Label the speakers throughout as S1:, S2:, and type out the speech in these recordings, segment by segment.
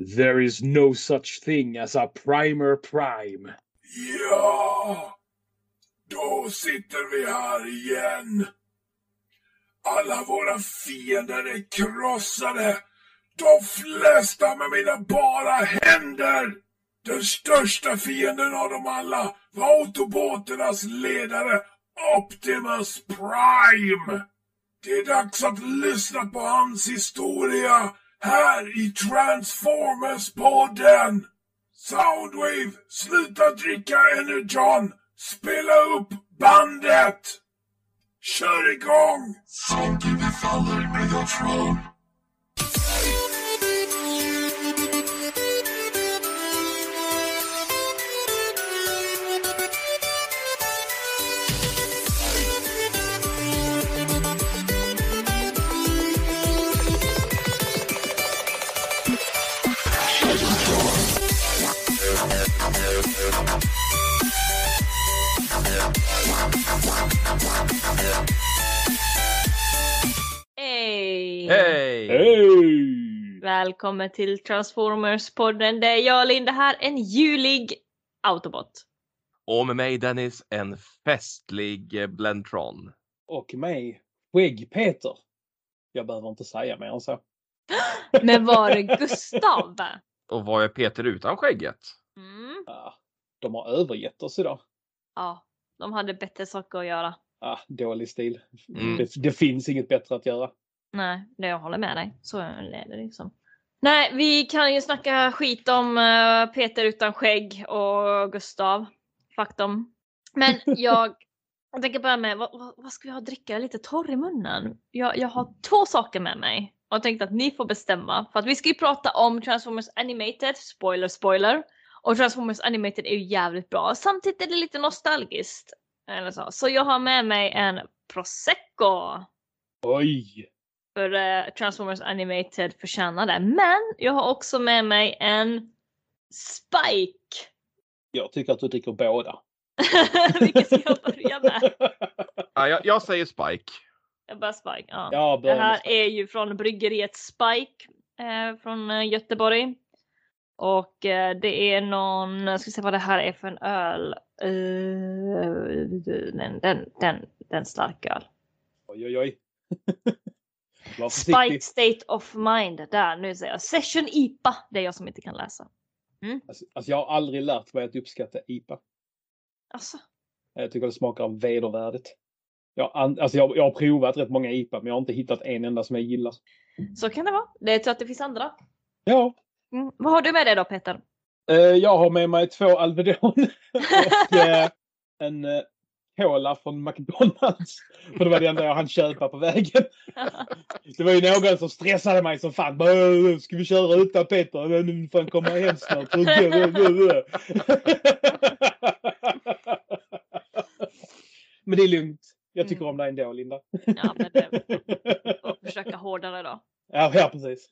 S1: There is no such thing as a primer prime.
S2: Ja! Då sitter vi här igen. Alla våra fiender är krossade. De flesta med mina bara händer. Den största fienden av dem alla var autoboternas ledare Optimus Prime. Det är dags att lyssna på hans historia här i Transformers-podden. Soundwave, sluta dricka Energon. Spela upp bandet. Kör igång! Soundwave faller Megatron.
S3: Hej! Välkommen till Transformers-podden. Det är jag Linda här, en julig Autobot.
S4: Och med mig Dennis, en festlig eh, Blendtron.
S1: Och mig, Skägg-Peter. Jag behöver inte säga mer än så.
S3: Men var det Gustav?
S4: Och vad är Peter utan skägget?
S3: Mm.
S1: Ah, de har övergett oss idag.
S3: Ja, de hade bättre saker att göra.
S1: Ah, dålig stil.
S4: Mm.
S1: Det, det finns inget bättre att göra.
S3: Nej, det jag håller med dig. Så är det liksom. Nej, vi kan ju snacka skit om eh, Peter utan skägg och Gustav. Dem. Men jag, jag tänker börja med, vad, vad, ska vi ha att dricka? Lite torr i munnen. Jag, jag har två saker med mig. Och jag tänkte att ni får bestämma. För att vi ska ju prata om Transformers Animated, spoiler spoiler. Och Transformers Animated är ju jävligt bra. Samtidigt är det lite nostalgiskt. Eller så. så jag har med mig en prosecco.
S1: Oj!
S3: För eh, Transformers Animated förtjänar det. Men jag har också med mig en Spike.
S1: Jag tycker att du dricker båda.
S3: Vilken ska jag börja med?
S4: Ja, jag, jag säger Spike.
S3: Jag börjar Spike. Ja.
S1: Ja,
S3: Det här
S1: Spike.
S3: är ju från bryggeriet Spike eh, från eh, Göteborg. Och eh, det är någon, jag ska se vad det här är för en öl. Eh, den, den, den, den starköl.
S1: Oj, oj, oj.
S3: Spike State of Mind. Där, nu säger jag. Session IPA. Det är jag som inte kan läsa.
S1: Alltså, alltså, jag har aldrig lärt mig att uppskatta IPA.
S3: Alltså,
S1: Jag tycker det smakar vedervärdigt. Jag, alltså jag, jag har provat rätt många IPA men jag har inte hittat en enda som jag gillar.
S3: så kan det vara. Det är så att det finns andra.
S1: Ja,
S3: Mm. Vad har du med dig då Peter?
S1: eh, jag har med mig två Alvedon och eh, en eh, Cola från McDonalds. För det var det enda jag hann köpa på vägen. Det var ju någon som stressade mig som fan. Bara, "Åh, Ska vi köra utan Peter? Nu får han komma hem snart. Men det är lugnt. Jag tycker om dig ändå Linda.
S3: ja, men det, och försöka hårdare då.
S1: Ja, ja precis.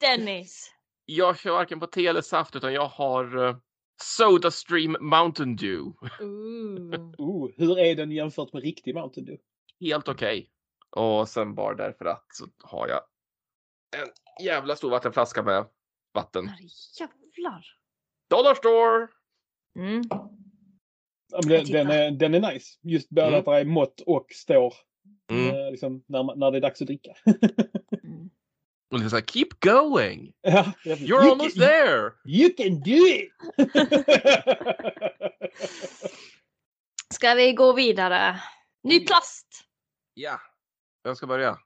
S3: Dennis.
S4: Jag kör varken på te eller saft utan jag har uh, Sodastream Mountain Dew.
S3: Ooh.
S1: Oh, hur är den jämfört med riktig Mountain Dew?
S4: Helt okej. Och sen bara därför att så har jag en jävla stor vattenflaska med vatten.
S3: Jävlar.
S4: Dollar Store!
S3: Mm.
S1: Ja, den, den, är, den är nice. Just både
S4: Mm.
S1: att det är mått och står
S4: Mm.
S1: liksom, när, när det är dags att dricka.
S3: Mm.
S4: Och det är så här, keep going!
S1: ja,
S4: You're
S1: you
S4: almost
S1: can,
S4: there!
S1: You can do it!
S3: Ska vi gå vidare? Ny plast.
S4: Ja, jag ska börja.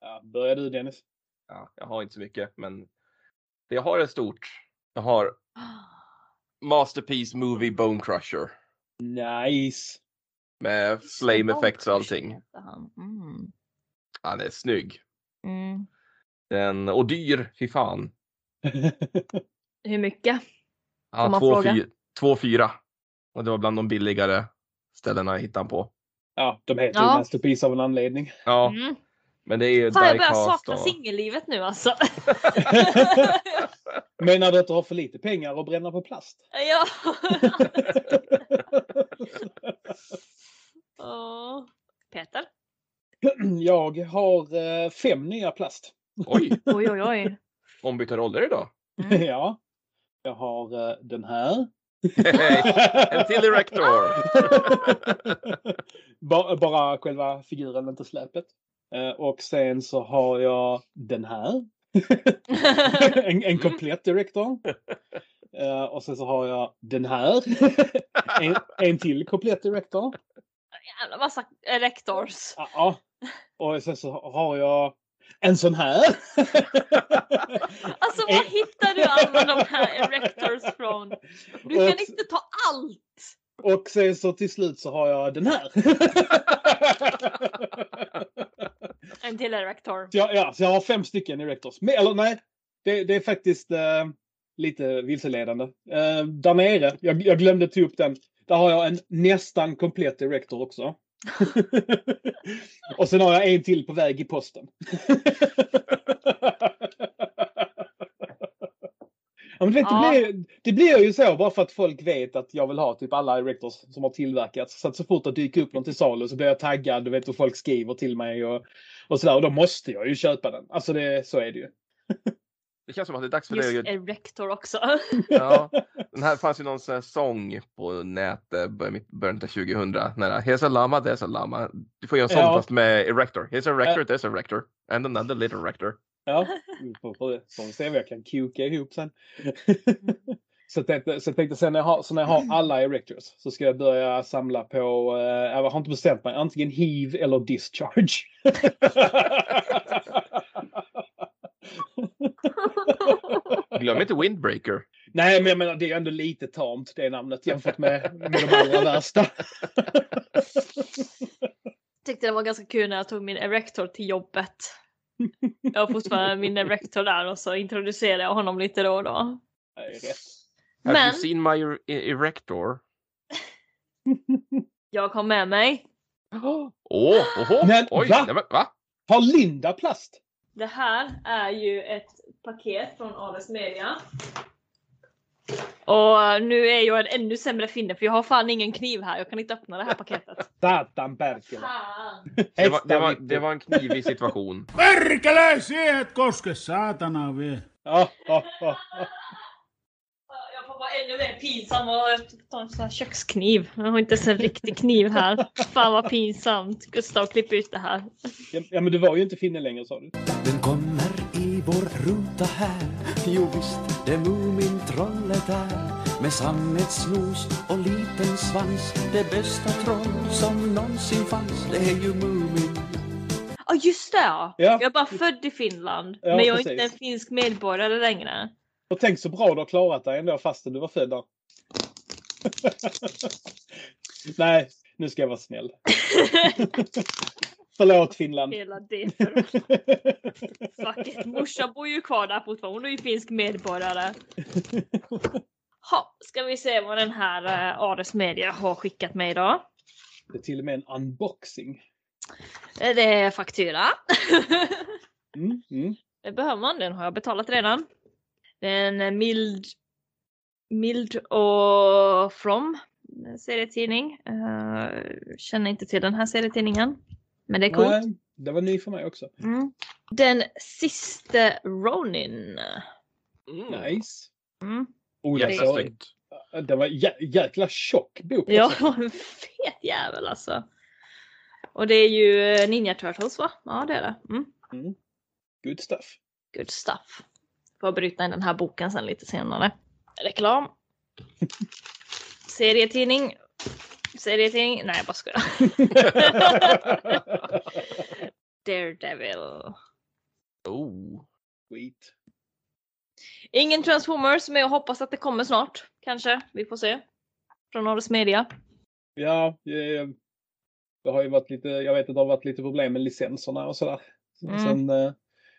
S1: ja, börjar du Dennis.
S4: Ja, jag har inte så mycket, men det jag har är stort. Jag har Masterpiece Movie Bone Crusher
S1: Nice.
S4: med flame effects och allting.
S3: Mm.
S4: Han är snygg.
S3: Mm.
S4: Den, och dyr, fy fan.
S3: Hur mycket?
S4: Ja,
S3: man
S4: två,
S3: fråga?
S4: fy, två fyra. Och det var bland de billigare ställena jag hittade på.
S1: ja, de heter
S3: Ja.
S1: ju Masterpiece av en anledning.
S4: Ja,
S3: Mm.
S4: men det är ju
S3: Fan, jag börjar sakna
S4: och...
S3: singellivet nu alltså.
S1: Menar du att du har för lite pengar att bränna på plast?
S3: ja. Åh. Peter?
S1: Jag har eh, fem nya plast.
S4: Oj!
S3: Oj, oj, oj.
S4: Ombytta roller idag.
S3: Mm.
S1: ja. Jag har eh, den här.
S4: en till Erector.
S1: bara, bara själva figuren, inte släpet. Eh, och sen så har jag den här. en, en komplett direktor. Eh, och sen så har jag den här. en, en till komplett direktor.
S3: Jävla massa electors.
S1: Ja, Ja. Och sen så har jag en sån här.
S3: Alltså var hittar du alla de här erectors från? Du kan
S1: Och-
S3: inte ta allt!
S1: Och sen så till slut så har jag den här.
S3: En till erector.
S1: Så jag, ja, så jag har fem stycken Erectors. Men, eller nej, det, det är faktiskt eh, lite vilseledande. Eh, där nere, jag, jag glömde ta upp den. Där har jag en nästan komplett Erector också. Och sen har jag en till på väg i posten. Ja, men vet,
S3: Ja.
S1: det, blir, det blir ju så bara för att folk vet att jag vill ha typ alla Erectors som har tillverkats. Så att så fort det dyker upp något till salu så blir jag taggad, du vet och folk skriver till mig och, och sådär. Och då måste jag ju köpa den. Alltså det, så är det ju.
S4: Det känns som att det är dags för
S3: Just
S4: dig att
S3: erector också.
S4: Ja, den här fanns ju någon sån här sång på nätet bör- början av 2000. När Here's a llama, there's a llama. Du får göra en sång
S1: Ja.
S4: fast med erector. Here's a rector, there's a rector. And another little rector.
S1: Ja, vi får, se vad jag kan kuka ihop sen. så, jag tänkte, så jag tänkte sen när jag, har, så när jag har alla Erectors så ska jag börja samla på, eh, jag har inte bestämt mig, antingen hiv eller discharge.
S4: Glöm inte Windbreaker.
S1: Nej, men jag menar det är ändå lite tamt det namnet jämfört med, med de allra värsta.
S3: Tyckte det var ganska kul när jag tog min erector till jobbet. Jag har fortfarande min erector där och så introducerade jag honom lite då och då.
S1: Det är rätt.
S4: Have
S3: Men
S4: you seen my er- erector?
S3: jag kom med mig.
S4: Åh, oho,
S1: Men
S4: oj,
S1: va?
S4: nej, men, va?
S1: Har Linda plast?
S3: Det här är ju ett paket från Ales Media. Och nu är jag en ännu sämre finne för jag har fan ingen kniv här. Jag kan inte öppna det här paketet.
S1: Satan Berkele.
S3: Fan!
S4: Det var, det, var, det var en knivig situation.
S2: Perkele, siihen koske, saatana
S1: ja, ja.
S3: Jag får vara ännu mer pinsam och ta en sån här kökskniv. Jag har inte ens en riktig kniv här. Fan vad pinsamt. Gustav, klipp ut det här.
S1: ja, men du var ju inte finne längre sa du.
S5: Den kommer i vår ruta här Jo visst, det Mumintrollet är Med sammetsnos och liten svans Det bästa troll som någonsin fanns Det är ju Mumin
S3: Ja just det ja.
S1: Ja.
S3: Jag är bara född i Finland.
S1: Ja,
S3: men jag är
S1: precis.
S3: inte en finsk medborgare längre.
S1: Och tänk så bra du har klarat dig ändå fastän du var född där. Nej, nu ska jag vara snäll. Förlåt Finland.
S3: Hela det för Fuck it. Morsan bor ju kvar där fortfarande. Hon är ju finsk medborgare. Ha, ska vi se vad den här uh, Ares Media har skickat mig idag.
S1: Det är till och med en unboxing.
S3: Eh, Det är faktura.
S1: Mm, mm.
S3: det behöver man, den har jag betalat redan. Det är en eh, mild, mild och from serietidning. Uh, känner inte till den här serietidningen. Men det är coolt.
S1: Nej, det var ny för mig också.
S3: Mm. Den sista Ronin.
S4: Mm.
S1: Nice.
S3: Mm.
S1: Oh, det,
S4: Jävla
S1: så,
S4: snyggt.
S1: det var jä jäkla tjock bok.
S3: Ja,
S1: alltså.
S3: en fet jävel alltså. Och det är ju eh, Ninja Turtles va? Ja det är det. Mm.
S1: Good stuff.
S3: Good stuff. Får bryta in den här boken sen lite senare. Reklam. Serietidning. Serietidning. Nej jag bara skojar. Daredevil.
S4: Oh.
S1: Sweet.
S3: Ingen Transformers men jag hoppas att det kommer snart. Kanske. Vi får se. Från Norris Media.
S1: Ja, eh, det har ju varit lite, jag vet att det har varit lite problem med licenserna och sådär.
S3: Mm.
S1: Sen, eh,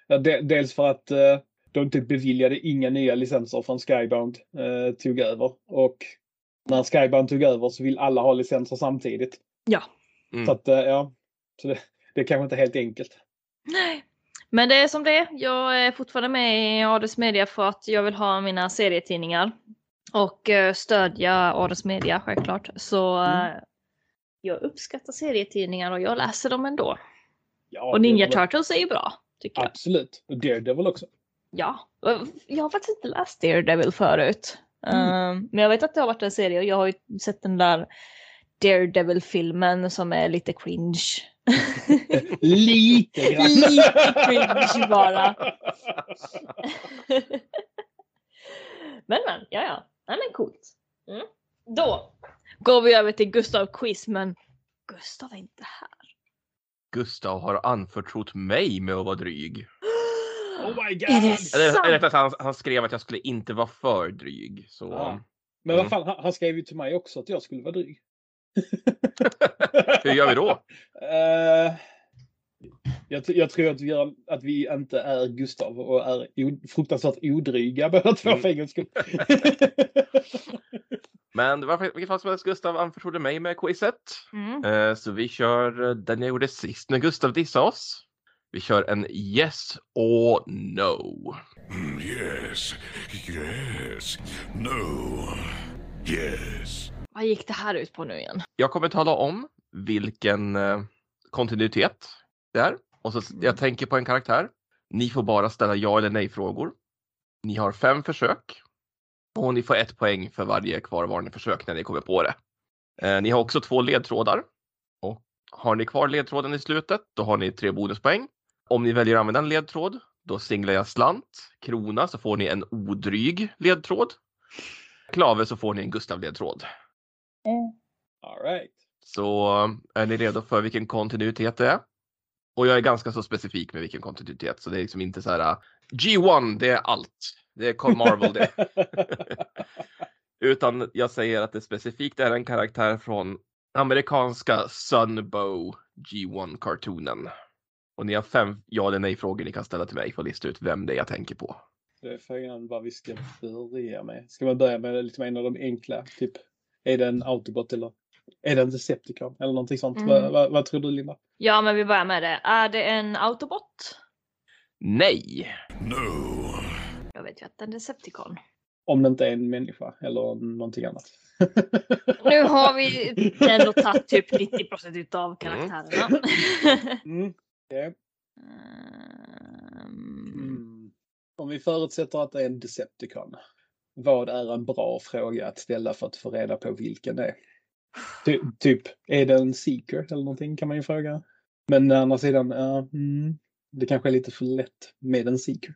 S1: ja, de, dels för att eh, de typ beviljade inga nya licenser från Skybound eh, tog över. Och när Skybound tog över så vill alla ha licenser samtidigt.
S3: Ja.
S4: Mm.
S1: Så att, eh, ja, så det, det är kanske inte helt enkelt.
S3: Nej. Men det är som det är. Jag är fortfarande med i Ades Media för att jag vill ha mina serietidningar. Och eh, stödja Ades Media självklart. Så
S1: Mm.
S3: eh, jag uppskattar serietidningar och jag läser dem ändå.
S1: Ja,
S3: Och Ninja Turtles är ju bra. Tycker jag.
S1: Absolut. Och Daredevil också.
S3: Ja, jag har faktiskt inte läst Daredevil förut.
S1: Mm.
S3: Eh, men jag vet att det har varit en serie och jag har ju sett den där Daredevil-filmen som är lite cringe.
S1: Lite grann.
S3: Lite cringe bara. men men, ja ja. Nej men coolt. Mm. Då går vi över till Gustav quiz men Gustav är inte här.
S4: Gustav har anförtrott mig med att vara dryg.
S1: Oh my god!
S3: Är det
S4: Eller,
S3: sant?
S4: eller att han, han skrev att jag skulle inte vara för dryg. Så...
S1: Ja. Men vad fan, han, han skrev ju till mig också att jag skulle vara dryg.
S4: Hur gör vi då?
S1: Eh, jag, jag tror att vi, gör, att vi inte är Gustav och är o, fruktansvärt odryga båda två
S4: Mm.
S1: för en skull.
S4: Men varför, vilket fall som helst, Gustav anförtrodde mig med quizet.
S3: Mm.
S4: Eh, Så vi kör eh, den jag gjorde sist när Gustav dissade oss. Vi kör en yes or no.
S2: Mm, yes, yes, no, yes.
S3: Vad gick det här ut på nu igen?
S4: Jag kommer tala om vilken eh, kontinuitet det är. Och så jag tänker på en karaktär. Ni får bara ställa ja eller nej frågor. Ni har fem försök. Och ni får ett poäng för varje kvarvarande försök när ni kommer på det. Eh, ni har också två ledtrådar. Och har ni kvar ledtråden i slutet, då har ni tre bonuspoäng. Om ni väljer att använda en ledtråd, då singlar jag slant. Krona så får ni en odryg ledtråd. Klave så får ni en Gustav-ledtråd.
S1: All right.
S4: Så är ni redo för vilken kontinuitet det är? Och jag är ganska så specifik med vilken kontinuitet så det är liksom inte så här uh, G1 det är allt. Det är Marvel det. Utan jag säger att det specifikt är en karaktär från amerikanska Sunbow G1-kartonen. Och ni har fem ja eller nej frågor ni kan ställa till mig för att lista ut vem det är jag tänker på.
S1: Det är frågan vad vi ska börja med. Ska man börja med lite mer en av de enkla? Typ, är det en autobot eller är det en Decepticon eller någonting sånt?
S3: Mm.
S1: Vad, vad, vad tror du Linda?
S3: Ja men vi börjar med det. Är det en autobot?
S4: Nej!
S2: No.
S3: Jag vet ju att det är en Decepticon.
S1: Om det inte är en människa eller någonting annat.
S3: Nu har vi ändå tagit typ 90 utav karaktärerna.
S1: Mm.
S3: Ehm,
S1: Mm. Om vi förutsätter att det är en Decepticon. Vad är en bra fråga att ställa för att få reda på vilken det är? Ty, typ, är det en Seeker eller någonting kan man ju fråga. Men å andra sidan, ja, mm, det kanske är lite för lätt med en Seeker.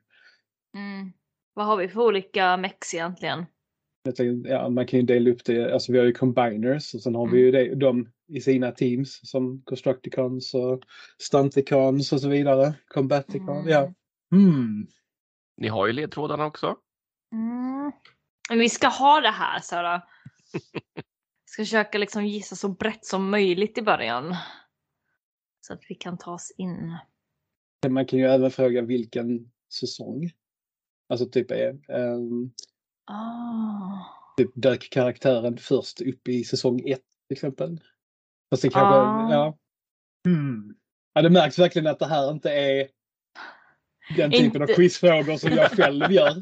S3: mm. Vad har vi för olika mex egentligen?
S1: Tänkte, ja, man kan ju dela upp det, alltså vi har ju combiners och sen har vi ju det, de i sina teams som Constructicons och Stunticons och så vidare. Combaticon,
S3: Mm.
S1: ja. Hmm.
S4: Ni har ju ledtrådarna också.
S3: Mm. Men vi ska ha det här Sara. Vi ska försöka liksom gissa så brett som möjligt i början. Så att vi kan ta oss in.
S1: Man kan ju även fråga vilken säsong. Alltså typ är, ehm,
S3: Ah.
S1: typ dök karaktären först upp i säsong ett till exempel. Fast det kanske,
S3: Ah.
S1: ja. Hmm. Ja, det märks verkligen att det här inte är den typen av
S3: Inte-
S1: quizfrågor som jag själv gör.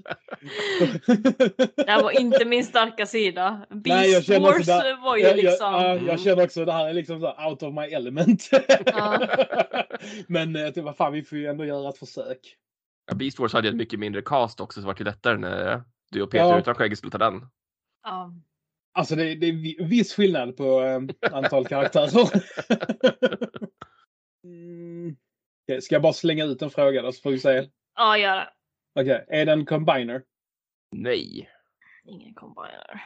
S3: Det här var inte min starka sida.
S1: Nej, jag
S3: Beast
S1: känner också
S3: Wars
S1: där-
S3: var ju
S1: jag,
S3: liksom...
S1: jag, ja,
S4: Mm.
S1: jag känner också att det här är liksom så out of my element.
S3: Ja.
S1: Men eh, det var fan, vi får ju ändå göra ett försök.
S4: Ja, Beast Wars hade ett mycket mindre cast också så det var det lättare när du och Peter
S1: Ja.
S4: utan skägg skulle ta den.
S3: Ja.
S1: Alltså det, det är vi- viss skillnad på eh, antal karaktärer. mm. Ska jag bara slänga ut en fråga då så får vi se.
S3: ja, gör det.
S1: Okej, är det en combiner?
S4: Nej.
S3: Ingen combiner.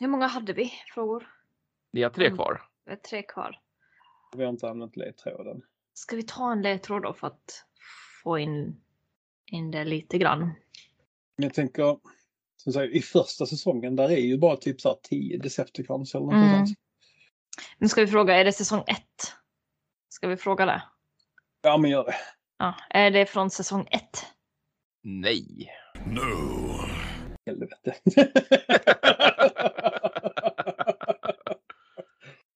S3: Hur många hade vi? Frågor?
S4: Ni har tre
S3: Mm.
S4: kvar.
S3: Vi har tre kvar.
S1: Vi har inte använt ledtråden.
S3: Ska vi ta en ledtråd då för att få in, in det lite grann?
S1: Jag tänker, som sagt, i första säsongen där är ju bara typ så här 10 Decepticons eller något
S3: Mm.
S1: sånt.
S3: Nu ska vi fråga, är det säsong ett? Ska vi fråga det?
S1: Ja, men gör det.
S3: Ja, är det från säsong ett?
S4: Nej.
S2: No.
S1: Helvete.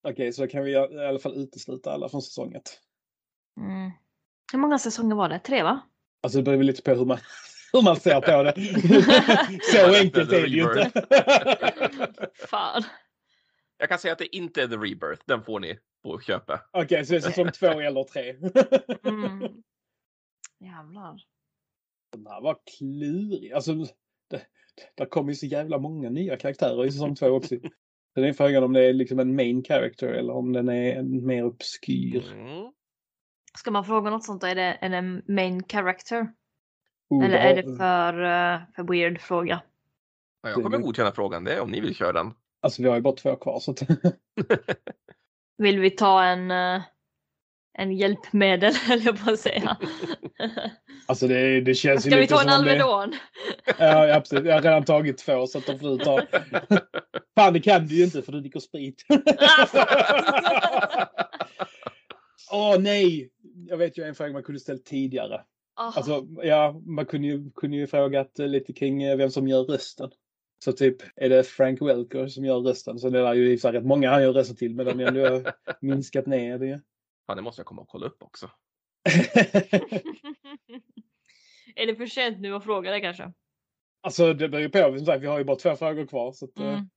S1: Okej, så kan vi i alla fall utesluta alla från säsong ett.
S3: Mm. Hur många säsonger var det? Tre va?
S1: Alltså det beror lite på hur man, hur man ser på det. så enkelt är det ju inte.
S3: Fan.
S4: Jag kan säga att det inte är The Rebirth. Den får ni på köpet.
S1: Okej, så det är säsong två eller tre.
S3: Mm. Jävlar.
S1: Den här var klurig. Alltså, det, det kommer ju så jävla många nya karaktärer i säsong två också. Den är frågan om det är liksom en main character eller om den är en mer obskyr.
S4: Mm.
S3: Ska man fråga något sånt då? Är det, är det en main character?
S1: Oh,
S3: Eller är det för, eh, för weird fråga?
S4: Ja, jag kommer godkänna frågan, det är om ni vill köra den.
S1: Alltså vi har ju bara två kvar så att...
S3: Vill vi ta en, eh, en hjälpmedel eller jag på att säga.
S1: Alltså det, det känns ju
S3: Ska vi
S1: lite
S3: ta en
S1: om det...
S3: Alvedon?
S1: Ja, absolut. Jag har redan tagit två så att de får ta. Fan det kan du ju inte för du dricker sprit. Åh nej! Jag vet ju en fråga man kunde ställt tidigare.
S3: Ah,
S1: Alltså, ja, man kunde ju, kunde ju frågat lite kring eh, vem som gör rösten. Så typ, är det Frank Welker som gör rösten? Så det är ju i sig rätt många han gör rösten till, men den har ändå minskat ner det.
S4: Fan, det måste jag komma och kolla upp också.
S3: är det för sent nu att fråga det kanske?
S1: alltså, det beror ju på. Som sagt, vi har ju bara två frågor kvar. Så att, eh,
S3: Mm.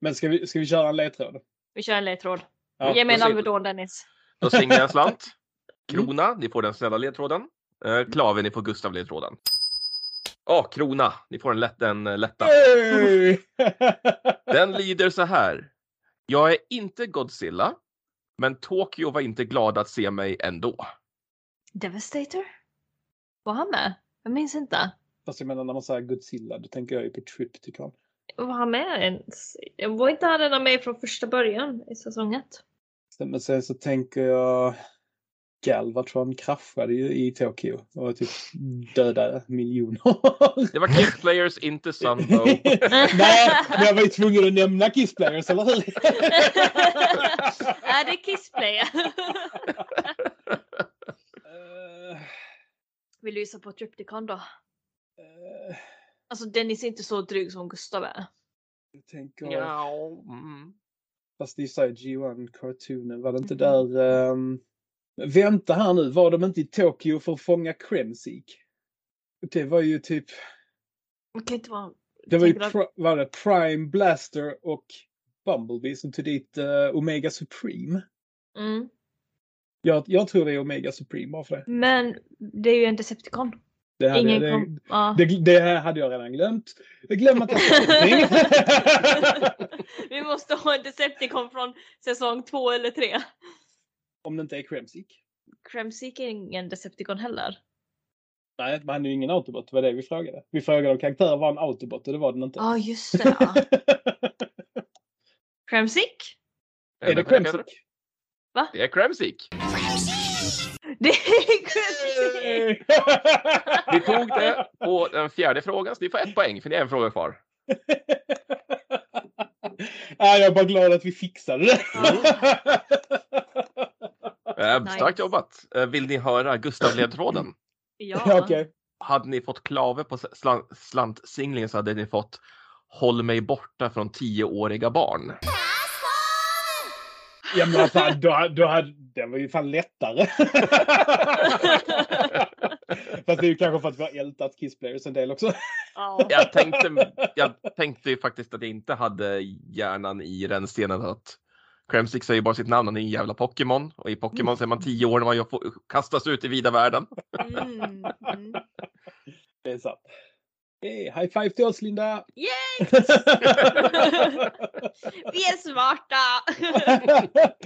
S1: Men ska vi, ska vi köra en ledtråd?
S3: Vi kör en ledtråd.
S1: Ja,
S3: Ge mig en Alvedon Dennis.
S4: Då slänger jag en slant. Krona, ni får den snälla ledtråden. Eh, Klave, ni får Gustav-ledtråden. Åh, krona, ni får en lätt, den eh, lätta.
S1: Hey!
S4: Den lyder så här. Jag är inte Godzilla, men Tokyo var inte glad att se mig ändå.
S3: Devastator? Var han med? Jag minns inte.
S1: Fast jag menar när man säger Godzilla, då tänker jag ju på Triptychon.
S3: Var han med ens? Var inte han redan med från första början i säsong ett?
S1: Men sen så tänker jag Galvatron kraschade ju i Tokyo och typ dödade miljoner.
S4: Det var Kiss Players, inte Sunbow.
S1: Nej, men jag var ju tvungen att nämna Kiss Players, eller hur?
S3: är det Kissplayer?
S1: Eh,
S3: Vill du gissa på Tripticon då?
S1: eh,
S3: Alltså Dennis är inte så dryg som Gustav är.
S1: jag tänker...
S4: Ja, mm.
S1: Fast det är såhär G1 Cartoonen, var det inte
S3: Mhm.
S1: där... ehm, Vänta här nu, var de inte i Tokyo för att fånga Kremsik? Det var ju typ...
S3: Det kan inte vara...
S1: Det var ju
S3: Tänker
S1: pr- var det Prime Blaster och Bumblebee som tog dit eh, Omega Supreme.
S3: Mm.
S1: Jag, jag tror det är Omega Supreme bara för det.
S3: Men det är ju en Decepticon.
S1: Det, hade,
S3: Ingen
S1: det,
S3: kom... Ja.
S1: det, det här hade jag redan glömt. Jag glömde att jag.
S3: Vi måste ha en Decepticon från säsong två eller tre.
S1: Om det inte är Kremsik.
S3: Kremsik är ingen Decepticon heller.
S1: Nej, men han är ju ingen Autobot. Det var det vi frågade. Vi frågade om karaktären var en Autobot och det var den inte.
S3: Ja, just det. Ja. Kremsik?
S1: är det Kremsik?
S4: Det är Kremsik.
S3: Det är Kremsik!
S4: Vi tog det på den fjärde frågan, så ni får ett poäng för ni har en fråga kvar.
S1: ja, jag är bara glad att vi fixade det.
S4: Eh,
S3: Nice.
S4: Starkt jobbat. Eh, Vill ni höra Gustav-ledtråden?
S1: Ja,
S3: Ja.
S1: okej.
S4: Hade ni fått klave på slant, slantsinglingen så hade ni fått Håll mig borta från tioåriga barn.
S1: Ja, men vad fan, då, då hade, den var ju fan lättare. Fast det är ju kanske för att vi har ältat Kiss Players en del också.
S3: Ja.
S4: Jag tänkte, jag tänkte ju faktiskt att jag inte hade hjärnan i rännstenen att Kremsik säger bara sitt namn, han är en jävla Pokémon och i Pokémon så är man tio år när man kastas ut i vida världen.
S3: Mm. Mm.
S1: Det är sant. Hey, high five till oss Linda!
S3: Yay! Vi är smarta!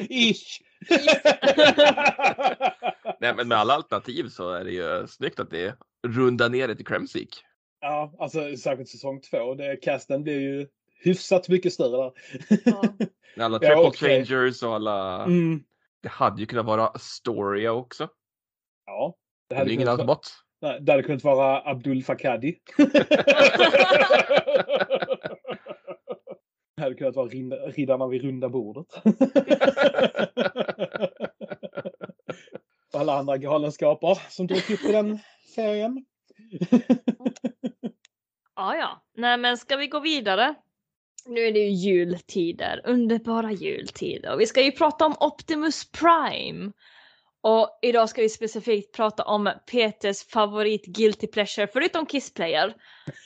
S1: Ish!
S4: Nej, men med alla alternativ så är det ju snyggt att det rundar ner det till Kremsik.
S1: ja, alltså särskilt säsong två. Det, casten blir ju hyfsat mycket större där.
S3: Ja.
S4: Alla
S1: Ja,
S4: triple
S1: okej.
S4: changers och alla...
S1: Mm.
S4: Det hade ju kunnat vara Astoria också.
S1: Ja. Det
S4: Det är
S1: hade,
S4: ingen
S1: kunnat, vara- nej, det hade kunnat vara Abdul Fakadi. Det hade kunnat vara Riddarna vid runda bordet. Och alla andra galenskaper som dök upp i den serien.
S3: Ja, ja. Nej, men ska vi gå vidare? Nu är det ju jultider, underbara jultider. Vi ska ju prata om Optimus Prime. Och idag ska vi specifikt prata om Peters favorit Guilty Pleasure, förutom Kiss Player,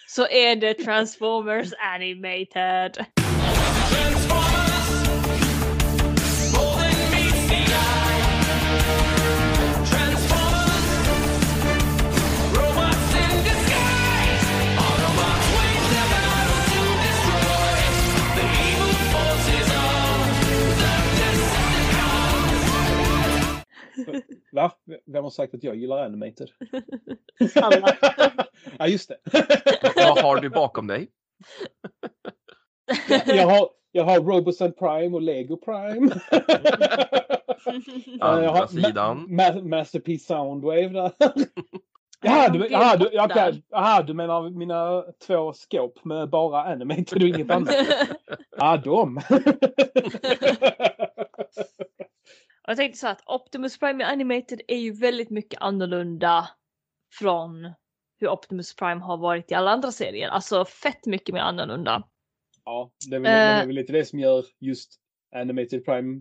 S3: så är det Transformers Animated.
S1: vem har sagt att jag gillar animated?
S3: Alla.
S1: ja, just det.
S4: Vad har du bakom dig?
S1: jag, har, jag har Robocent Prime och Lego Prime.
S4: Andra
S1: jag har
S4: sidan.
S1: Ma- Masterpiece Soundwave där. Jaha, du, jaha, du, jaha, du menar mina två skåp med bara animated och inget annat? Ja, de.
S3: Och jag tänkte så att Optimus Prime i Animated är ju väldigt mycket annorlunda från hur Optimus Prime har varit i alla andra serier. Alltså fett mycket mer annorlunda.
S1: ja, det är, väl, det är
S3: Eh.
S1: väl lite det som gör just Animated Prime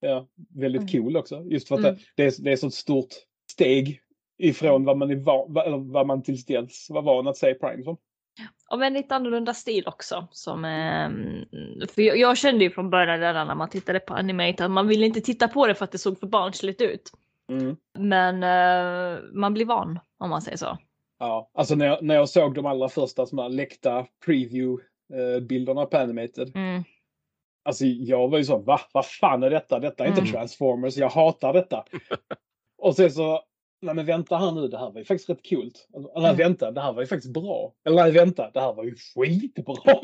S1: ja, väldigt
S3: Mm.
S1: cool också. Just för att
S3: Mm.
S1: det, är, det är ett sånt stort steg ifrån vad man, är van, vad- man tills dels var van att se Prime som.
S3: Och väldigt annorlunda stil också. Som, ehm, för jag, jag kände ju från början redan när man tittade på Animated att man ville inte titta på det för att det såg för barnsligt ut.
S1: Mm.
S3: Men eh, man blir van om man säger så.
S1: Ja, alltså när jag, när jag såg de allra första såna här läckta preview-bilderna på Animated.
S3: Mm.
S1: Alltså jag var ju så, va? Vad fan är detta? Detta är inte
S3: Mm.
S1: Transformers, jag hatar detta. och sen så, nej men vänta här nu, det här var ju faktiskt rätt coolt. Alltså, nej
S3: Mm.
S1: vänta, det här var ju faktiskt bra. Eller nej vänta, det här var ju skitbra.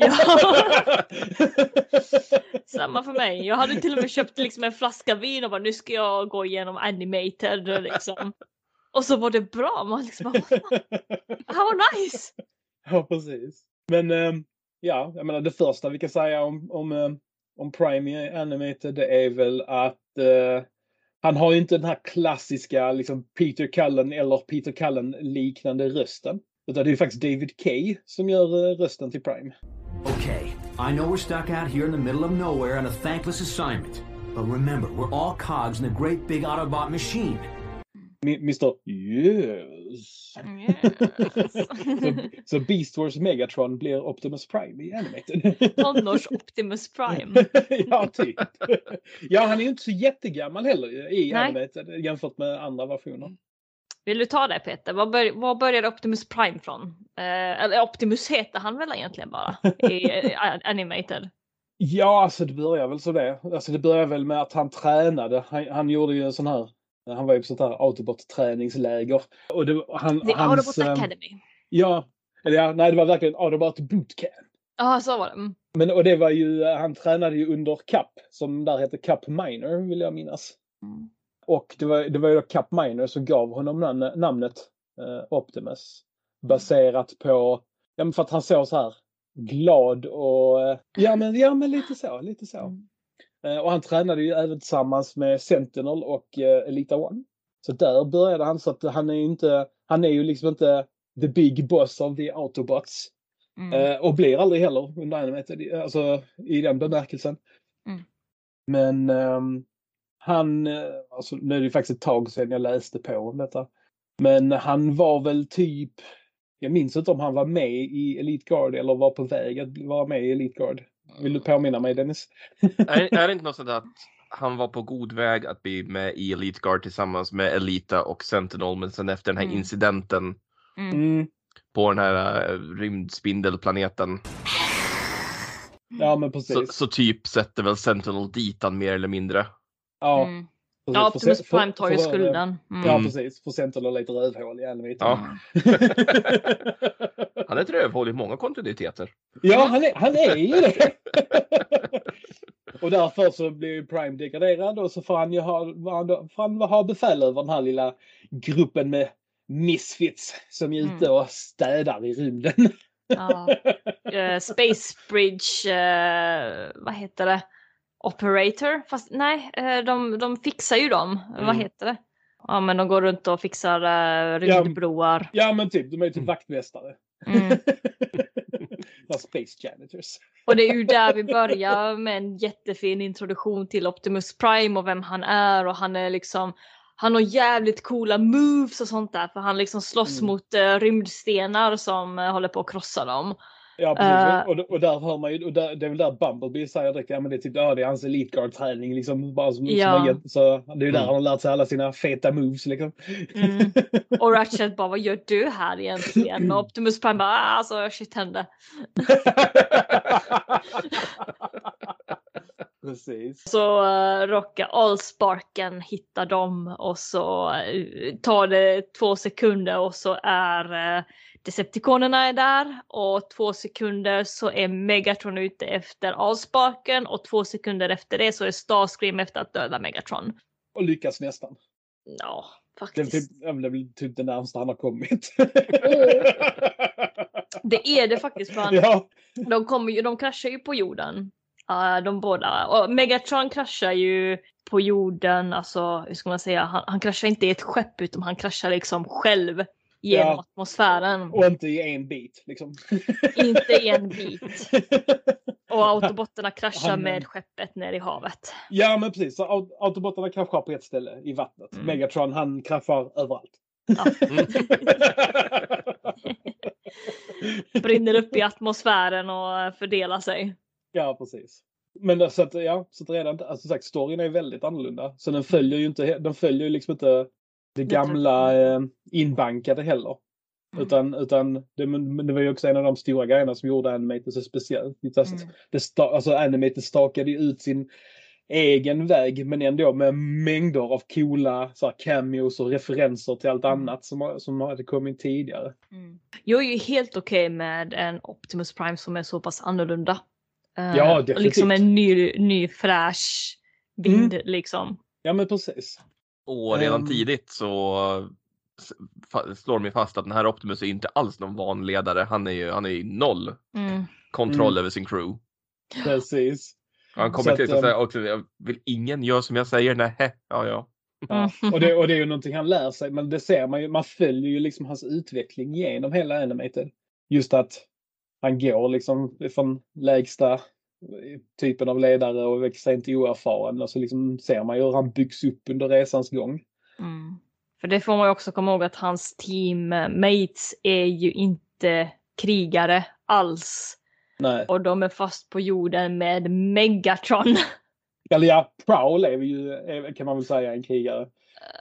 S3: Samma för mig. Jag hade till och med köpt liksom en flaska vin och bara nu ska jag gå igenom Animated och liksom. Och så var det bra. Man liksom bara, "Vad fan, det här var nice!
S1: ja, precis. Men ehm, ja, jag menar det första vi kan säga om, om, ehm, om Prime Animated det är väl att eh, han har ju inte den här klassiska liksom Peter Cullen eller Peter Cullen liknande rösten. Utan det är ju faktiskt David Kay som gör eh, rösten till Prime.
S6: Okay, I know we're stuck out here in the middle of nowhere on a thankless assignment. But remember, we're all cogs in a great big Autobot machine.
S1: Mr Yes.
S3: Yes.
S1: så, så Beast Wars Megatron blir Optimus Prime i Animated.
S3: Tonårs Optimus Prime.
S1: ja, typ. ja, han är ju inte så jättegammal heller i
S3: Nej.
S1: Animated jämfört med andra versioner.
S3: Vill du ta det Peter? Var, bör, var började Optimus Prime från? Eh, eller Optimus heter han väl egentligen bara i eh, Animated?
S1: Ja, alltså det börjar väl så det. Alltså det börjar väl med att han tränade. Han, han gjorde ju en sån här, han var ju på sånt här Autobot-träningsläger. Och det, han,
S3: The
S1: hans,
S3: Autobot
S1: ehm,
S3: Academy.
S1: Ja, eller ja, nej det var verkligen Autobot Bootcamp.
S3: Ja, så var det. Mm.
S1: Men och det var ju, han tränade ju under Cup, som där heter Cup Minor vill jag minnas.
S3: Mm.
S1: Och det var, det var ju då Cup Minor som gav honom namn, namnet eh, Optimus. Baserat på, ja men för att han såg så här glad och, eh, ja men, ja men lite så, lite så.
S3: Mm.
S1: Eh, och han tränade ju även tillsammans med Sentinel och eh, Elita One. Så där började han, så att han är ju inte, han är ju liksom inte the big boss of the Autobots.
S3: Mm.
S1: Eh, och blir aldrig heller under Animated, alltså i den bemärkelsen.
S3: Mm.
S1: Men ehm, han, alltså nu är det faktiskt ett tag sedan jag läste på om detta. Men han var väl typ, jag minns inte om han var med i Elite Guard eller var på väg att vara med i Elite Guard. Vill du påminna mig Dennis?
S4: Är, är det inte något sånt att han var på god väg att bli med i Elite Guard tillsammans med Elita och Sentinel men sen efter den här
S3: Mm.
S4: incidenten
S3: Mm.
S1: Mm.
S4: på den här äh, rymdspindelplaneten
S1: Ja men precis.
S4: så, så typ sätter väl Sentinel dit han mer eller mindre.
S1: ja,
S3: Mm.
S1: Precis.
S3: Ja, Optimus
S1: för-
S3: Prime tar ju skulden. Mm.
S1: Ja
S4: Mm.
S1: precis, för Sentinel lite rövhål i Animated.
S4: Ja. Han är ett rövhål i många kontinuiteter.
S1: Ja, han är, han är ju det. och därför så blir ju Prime degraderad och så får han ju ha, han får han ha befäl över den här lilla gruppen med misfits som är ute och städar i rymden.
S3: Ja. Eh, Space Bridge, eh, vad heter det? Operator? Fast nej, eh, de, de fixar ju dem. Vad
S4: Mm.
S3: heter det? Ja men de går runt och fixar uh, rymdbroar.
S1: ja men typ, de är ju typ vaktmästare.
S3: Mm.
S1: Ja, Space Janitors.
S3: Och det är ju där vi börjar med en jättefin introduktion till Optimus Prime och vem han är och han är liksom han har jävligt coola moves och sånt där för han liksom slåss
S1: Mm.
S3: mot uh, rymdstenar som eh, håller på att krossa dem.
S1: Ja precis,
S3: Eh.
S1: och, och där hör man ju, och där, det är väl där Bumblebee säger direkt, ja men det är typ, ja det är hans Elite Guard träning liksom. Bara som,
S3: Ja.
S1: som gett, så det är ju där
S4: Mm.
S1: han har lärt sig alla sina feta moves liksom.
S3: Mm. Och Ratchet bara vad gör du här egentligen? Och Optimus Prime bara ah, alltså shit hände.
S1: Precis.
S3: Så uh, råkar Allsparken hitta dem och så uh, tar det två sekunder och så är uh, Decepticonerna är där och två sekunder så är Megatron ute efter Allsparken och två sekunder efter det så är Starscream efter att döda Megatron.
S1: Och lyckas nästan.
S3: Ja,
S1: Det är,
S3: faktiskt.
S1: typ, det är väl typ det närmsta han har kommit.
S3: Det är det faktiskt för han,
S1: ja,
S3: de, kommer ju, de kraschar ju på jorden. Uh, de båda. Och Megatron kraschar ju på jorden, alltså hur ska man säga, han, han kraschar inte i ett skepp utan han kraschar liksom själv genom
S1: Ja.
S3: atmosfären.
S1: och inte i en bit liksom.
S3: Inte i en bit. Och autobotterna kraschar
S1: Han-
S3: med skeppet ner i havet.
S1: ja men precis, så aut- autobotterna kraschar på ett ställe i vattnet.
S3: Mm.
S1: Megatron han kraschar överallt.
S3: Ja. Brinner upp i atmosfären och fördelar sig.
S1: Ja, precis. Men så att, ja, så att redan, alltså sagt, storyn är väldigt annorlunda. Så den följer ju inte, den följer ju liksom inte det gamla eh, inbankade heller.
S3: Mm.
S1: Utan, utan det, men det var ju också en av de stora grejerna som gjorde Animated så speciellt. Det,
S3: Mm.
S1: det, sta- alltså Animated stakade ju ut sin egen väg men ändå med mängder av coola så här, cameos och referenser till allt
S3: Mm.
S1: annat som, som hade kommit tidigare.
S3: Mm. Jag är ju helt okej med en Optimus Prime som är så pass annorlunda. Eh,
S1: Ja,
S3: och
S1: definitivt.
S3: liksom en ny, ny fräsch vind liksom.
S1: Ja men precis.
S4: Och redan
S1: Ehm.
S4: tidigt så slår de fast att den här Optimus är inte alls någon van ledare. Han är ju, han är ju noll
S3: Mm.
S4: kontroll
S1: Mm.
S4: över sin crew.
S1: Precis.
S4: Han
S1: Så
S4: kommer
S1: att,
S4: till att
S1: ehm,
S4: säga också, jag vill ingen göra som jag säger? Nej, ja ja.
S1: Ja, och, det, och det är ju någonting han lär sig, men det ser man ju, man följer ju liksom hans utveckling genom hela Animated. Just att han går liksom från lägsta typen av ledare och extremt oerfaren och så liksom ser man ju hur han byggs upp under resans gång.
S3: Mm. För det får man ju också komma ihåg att hans teammates är ju inte krigare alls.
S1: Nej.
S3: Och de är fast på jorden med Megatron.
S1: Eller ja, Prowl är ju, kan man väl säga, en krigare.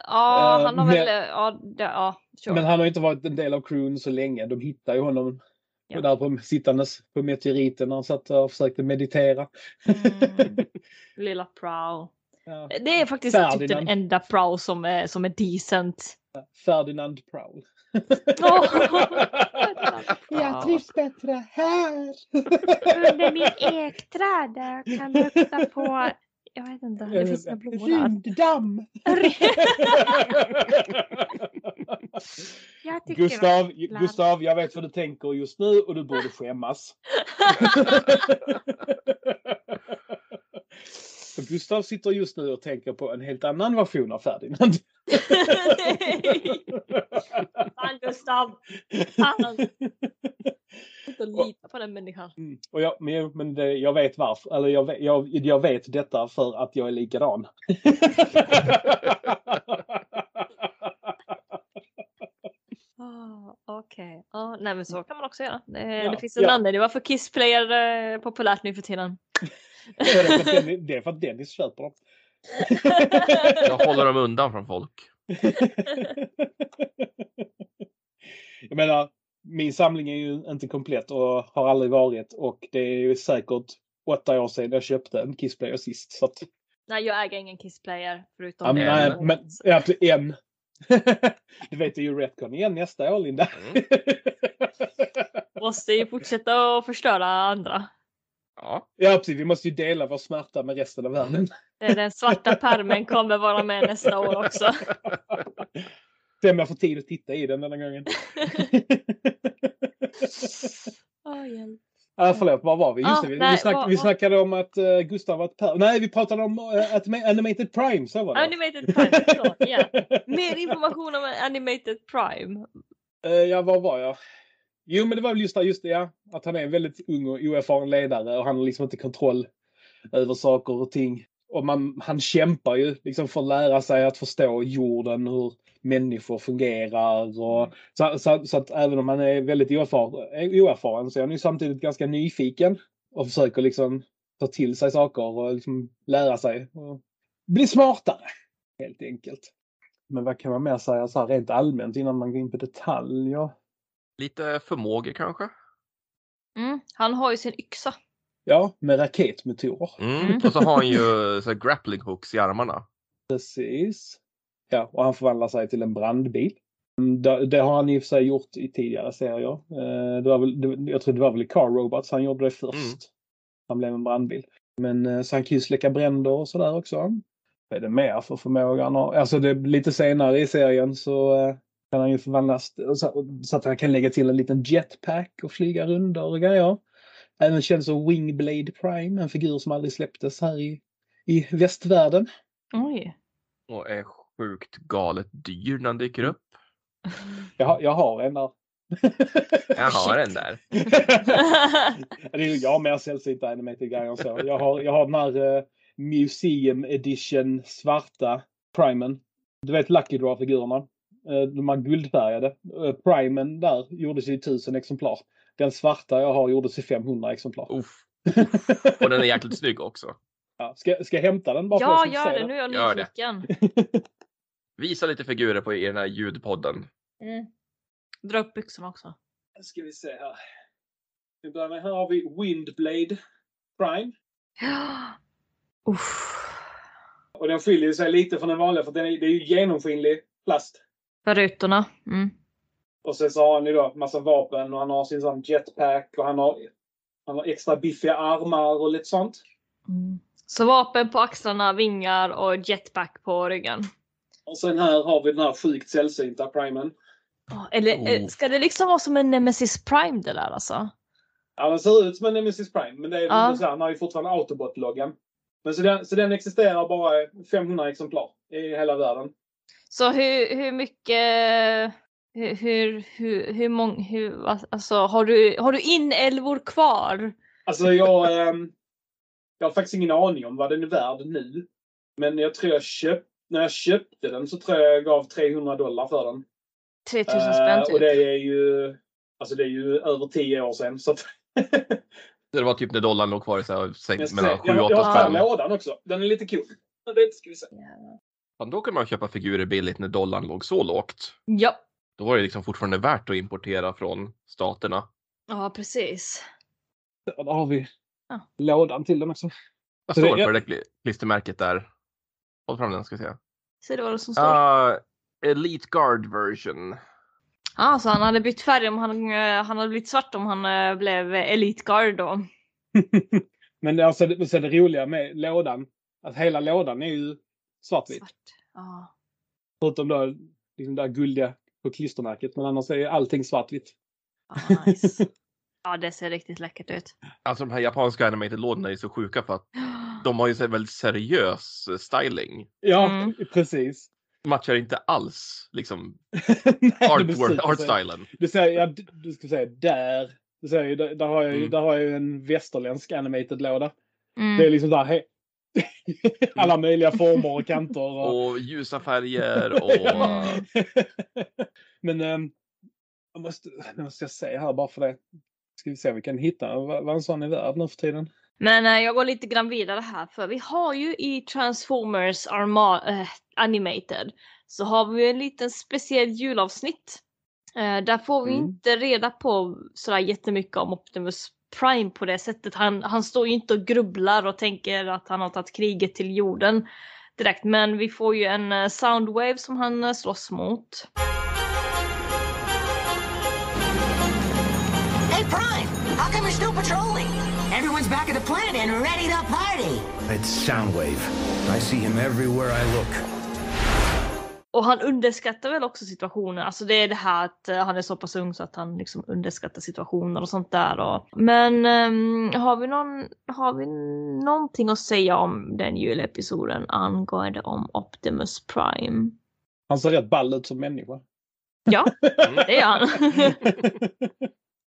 S3: Ja,
S1: Eh,
S3: han har
S1: men-
S3: väl, ja, ja, sure.
S1: Men han har inte varit en del av crewen så länge. De hittade ju honom
S3: Ja.
S1: där på, sittandes på meteoriten när han satt och försökte meditera.
S3: Mm. Lilla Prowl.
S1: Ja.
S3: Det är faktiskt typ den enda Prowl som är, som är decent.
S1: Ferdinand Prowl.
S3: Åh!
S1: Jag trivs bättre här.
S3: Under mitt ekträd där kan lukta på, jag vet inte, det finns några där.
S1: Rymddamm.
S3: Jag
S1: Gustav,
S3: ibland-
S1: Gustav, jag vet vad du tänker just nu och du borde skämmas. Gustav sitter just nu och tänker på en helt annan version av Ferdinand.
S3: Nej! Fan Gustav! Fan! Inte lita på den människan.
S1: Mm. Och jag, men men det, jag vet varför. Eller jag jag, jag vet detta för att jag är likadan.
S3: Okej, ja, nej men så kan man också göra. Det,
S1: Ja,
S3: det finns en
S1: ja.
S3: anledning varför Kissplayer är populärt nu för tiden.
S1: det, är för att Dennis, köper dem.
S4: Jag håller dem undan från folk.
S1: jag menar, min samling är ju inte komplett och har aldrig varit och det är ju säkert åtta år sedan jag köpte en Kissplayer sist. Så att,
S3: nej, jag äger ingen Kissplayer förutom
S1: ja, men,
S3: en.
S1: nej, men ja, en. du vet, det är ju Retcon igen nästa år, Linda.
S4: Mm.
S3: Måste ju fortsätta att förstöra andra.
S4: Ja,
S1: ja, precis. Vi måste ju dela vår smärta med resten av världen.
S3: Den svarta pärmen kommer vara med nästa år också.
S1: Se om jag får tid att titta i den denna gången.
S3: Åh, hjälp.
S1: Ah, förlåt, var var vi? Just
S3: Ah,
S1: det, vi,
S3: nej,
S1: vi, snack,
S3: vad-
S1: vi snackade om att uh, Gustav var ett per... Nej, vi pratade om uh, att Animated Prime, så var det.
S3: Animated Prime, så, ja. Mer information om Animated Prime.
S1: Eh, ja, var var jag? Jo, men det var väl just det, just det, ja. Att han är en väldigt ung och oerfaren ledare och han har liksom inte kontroll över saker och ting. Och man, han kämpar ju liksom för att lära sig att förstå jorden, hur människor fungerar. Och, så, så, så att även om han är väldigt oerfaren, oerfaren så är han ju samtidigt ganska nyfiken och försöker liksom ta till sig saker och liksom lära sig och bli smartare. Helt enkelt. Men vad kan man mer säga så här rent allmänt innan man går in på detaljer?
S4: lite förmågor kanske.
S3: Mm. Han har ju sin yxa.
S1: Ja, med raketmotorer.
S4: Mm. Och så har han ju så här grappling hooks i armarna.
S1: Precis. Ja, och han förvandlar sig till en brandbil. Mm, Det, det har han i och för sig gjort i tidigare serier. Eh, Det var väl, det, jag tror det var väl i Car Robots han gjorde det först.
S4: Mm.
S1: Han blev en brandbil. Men eh, så han kan ju släcka bränder och sådär också. Vad är det mer för förmåga han har? Alltså det, lite senare i serien så eh, kan han ju förvandlas så, så att han kan lägga till en liten jetpack och flyga rundor och grejer. Även känd som Wingblade Prime, en figur som aldrig släpptes här i, i västvärlden.
S3: Oj.
S4: Och är sjukt galet dyr när han dyker upp.
S1: Jag, har- jag har en där.
S4: Jag har den där.
S1: det är, jag har mer sällsynta animated grejer än så. Jag har, jag har den här eh, Museum Edition svarta Primen. Du vet Lucky Draw-figurerna. Eh, de här guldfärgade. Eh, Primen där gjordes i 1000 exemplar. Den svarta jag har gjordes i 500 exemplar.
S4: Uff. Och den är jäkligt snygg också.
S1: ja, ska, ska jag hämta den bara för
S3: ja, gör det. Nu är jag
S4: Gör det.
S3: nyfiken.
S4: Visa lite figurer på i den här ljudpodden.
S3: Mm. Dra upp byxorna också.
S1: Nu ska vi se här. Vi börjar med, här har vi Windblade Prime.
S3: Uff.
S1: Och den skiljer sig lite från den vanliga för den är, det är ju genomskinlig plast.
S3: För rutorna. Mm.
S1: Och sen så har han ju då massa vapen och han har sin sån jetpack och han har, han har extra biffiga armar och lite sånt.
S3: Mm. Så vapen på axlarna, vingar och jetpack på ryggen.
S1: Och sen här har vi den här sjukt sällsynta primen.
S3: Eller
S4: Oh.
S3: eh, ska det liksom vara som en Nemesis Prime det där alltså?
S1: Ja, den ser ut som en Nemesis Prime men det är
S3: Ja.
S1: så här, han har ju fortfarande Autobot-loggan. Men så den, så den existerar bara i 500 exemplar i hela världen.
S3: Så hur, hur mycket... Hur, hur, hur, hur många... Hur, alltså, har du, har du inälvor kvar?
S1: Alltså jag, ehm, jag har faktiskt ingen aning om vad den är värd nu. Men jag tror jag köpte, när jag köpte den så tror jag jag gav 300 dollar för den.
S3: 3000
S1: Eh,
S3: spänn typ.
S1: Och det är ju, alltså det är ju över 10 år sedan. Så att,
S4: Det var typ när dollarn låg kvar i så här,
S1: jag,
S4: säng,
S1: ska
S4: mellan
S1: säga,
S4: 7 och
S1: jag,
S4: 8
S1: jag har
S4: spänn.
S1: lådan också. Den är lite cool. Det ska vi se.
S4: Fan, då kunde man köpa figurer billigt när dollarn låg så lågt.
S3: Ja.
S4: Då var det liksom fortfarande värt att importera från staterna.
S3: Ja, precis.
S1: Ja, Där har vi
S3: Ja.
S1: lådan till den också. Det-
S4: står
S1: jag-
S4: för det kli- klistermärket där? Håll fram den ska vi se.
S3: Ser du vad det som står?
S4: Uh, Elite Guard version.
S3: Ja, så han hade bytt färg om han, eh, han hade blivit svart om han eh, blev Elite Guard då.
S1: Men det, alltså, det, så det roliga med lådan, att hela lådan är ju svartvit.
S3: Svart. Ja.
S1: Förutom då liksom det där guldiga på klistermärket. Men annars är ju allting svartvitt.
S3: Ja, nice. ja, det ser riktigt läckert ut.
S4: Alltså de här japanska animated-lådorna är så sjuka för att de har ju väldigt seriös eh, styling.
S1: Ja,
S3: Mm.
S1: precis.
S4: Matchar inte alls liksom
S1: Nej,
S4: art-stylen.
S1: Du säger, ja, d- du ska säga där. Du säger, ju, där, där, har jag, ju-
S4: Mm.
S1: där har jag ju en västerländsk animated låda.
S3: Mm.
S1: Det är liksom där, he- alla möjliga former och kanter. Och,
S4: Och ljusa färger och...
S1: Men um, jag måste, nu måste jag säga här bara för det. Ska vi se om vi kan hitta vad, vad en sån är värd nu för tiden.
S3: Men eh, jag går lite grann vidare här för vi har ju i Transformers Arma eh, Animated så har vi en liten speciell julavsnitt. Eh, där får vi
S1: Mm.
S3: inte reda på sådär jättemycket om Optimus Prime på det sättet. Han, han står ju inte och grubblar och tänker att han har tagit kriget till jorden direkt. Men vi får ju en eh, Soundwave som han eh, slåss mot.
S7: And ready to party!
S6: It's Soundwave. I see him everywhere I look.
S3: Och han underskattar väl också situationen. Alltså det är det här att eh, han är så pass ung så att han liksom underskattar situationer och sånt där. Och... Men ehm, har, vi någon, har vi någonting att säga om den julepisoden angående om Optimus Prime?
S1: Han ser rätt ball ut som människa.
S3: Ja, det är han.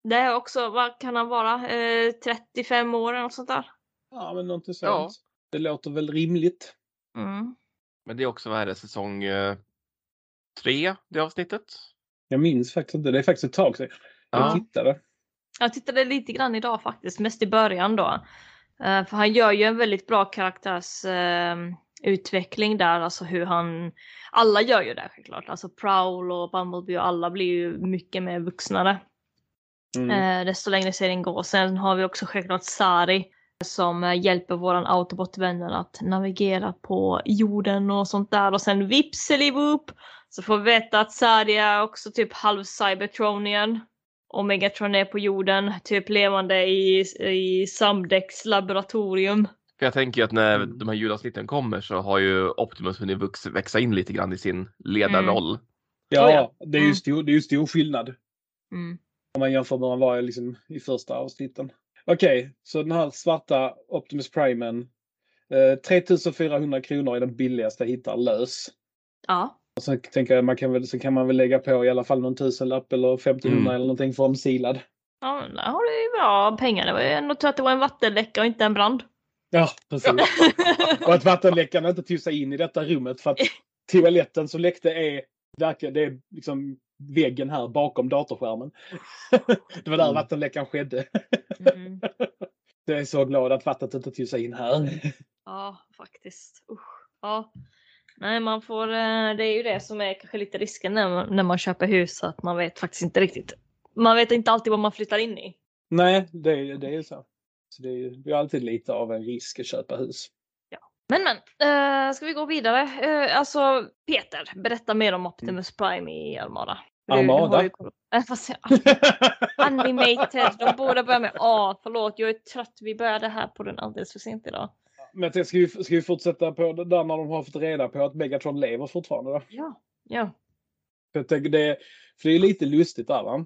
S3: det är också, vad kan han vara, eh, 35 år eller något sånt där?
S1: Ja, men något sånt.
S4: Ja.
S1: Det låter väl rimligt.
S3: Mm.
S4: Men det är också, vad är det, säsong eh, tre, det avsnittet?
S1: Jag minns faktiskt inte. Det är faktiskt ett tag sedan jag
S4: Ja.
S1: tittade.
S3: Jag tittade lite grann idag faktiskt, mest i början då. Eh, för han gör ju en väldigt bra karaktärsutveckling utveckling där, alltså hur han... Alla gör ju det självklart, alltså Prowl och Bumblebee och alla blir ju mycket mer vuxnare.
S1: Mm.
S3: Eh, desto längre serien går. Sen har vi också självklart Sari som eh, hjälper våran autobotvänner att navigera på jorden och sånt där och sen vipselivoop så får vi veta att Sadia är också typ halv cybertronian och Megatron är på jorden, typ levande i, i Samdex laboratorium.
S4: För jag tänker ju att när
S1: Mm.
S4: de här julavsnitten kommer så har ju Optimus hunnit växa in lite grann i sin ledarroll.
S3: Oh ja.
S1: det är ju
S3: Mm.
S1: stor, det är ju stor skillnad.
S3: Mm.
S1: Om man jämför med vad han var liksom i första avsnitten. Okej, så den här svarta Optimus Primen. Eh, 3400 kronor är den billigaste jag hittar lös.
S3: Ja.
S1: Och sen tänker jag man kan väl, så kan man väl lägga på i alla fall någon tusenlapp eller 1500
S4: Mm.
S1: eller någonting för en silad.
S3: Ja, där har du ju bra pengar. Det var ju ändå tur att det var en vattenläcka och inte en brand.
S1: Ja, precis. Och att vattenläckan inte tog sig in i detta rummet för att toaletten som läckte är, verkar- det är liksom väggen här bakom datorskärmen. Det var där
S4: Mm.
S1: vattenläckan skedde.
S3: Mm.
S1: Jag är så glad att vattnet inte tog sig in här.
S3: Ja, faktiskt. Usch. Ja. Nej, man får, eh, det är ju det som är kanske lite risken när man, när man köper hus, att man vet faktiskt inte riktigt. Man vet inte alltid vad man flyttar in i.
S1: Nej, det, är- det är ju så. så det, är, det är alltid lite av en risk att köpa hus.
S3: Men men, uh, ska vi gå vidare? Eh, alltså, Peter, berätta mer om Optimus Prime i Armada.
S1: Armada?
S3: jag? Animated, de borde börja med A. Förlåt, jag är trött. Vi började här på den alldeles för sent idag.
S1: Men jag tänkte, ska, vi, ska vi fortsätta på det där när de har fått reda på att Megatron lever fortfarande? Då?
S3: Ja. Ja.
S1: För, jag tänker det, för det är lite lustigt där va?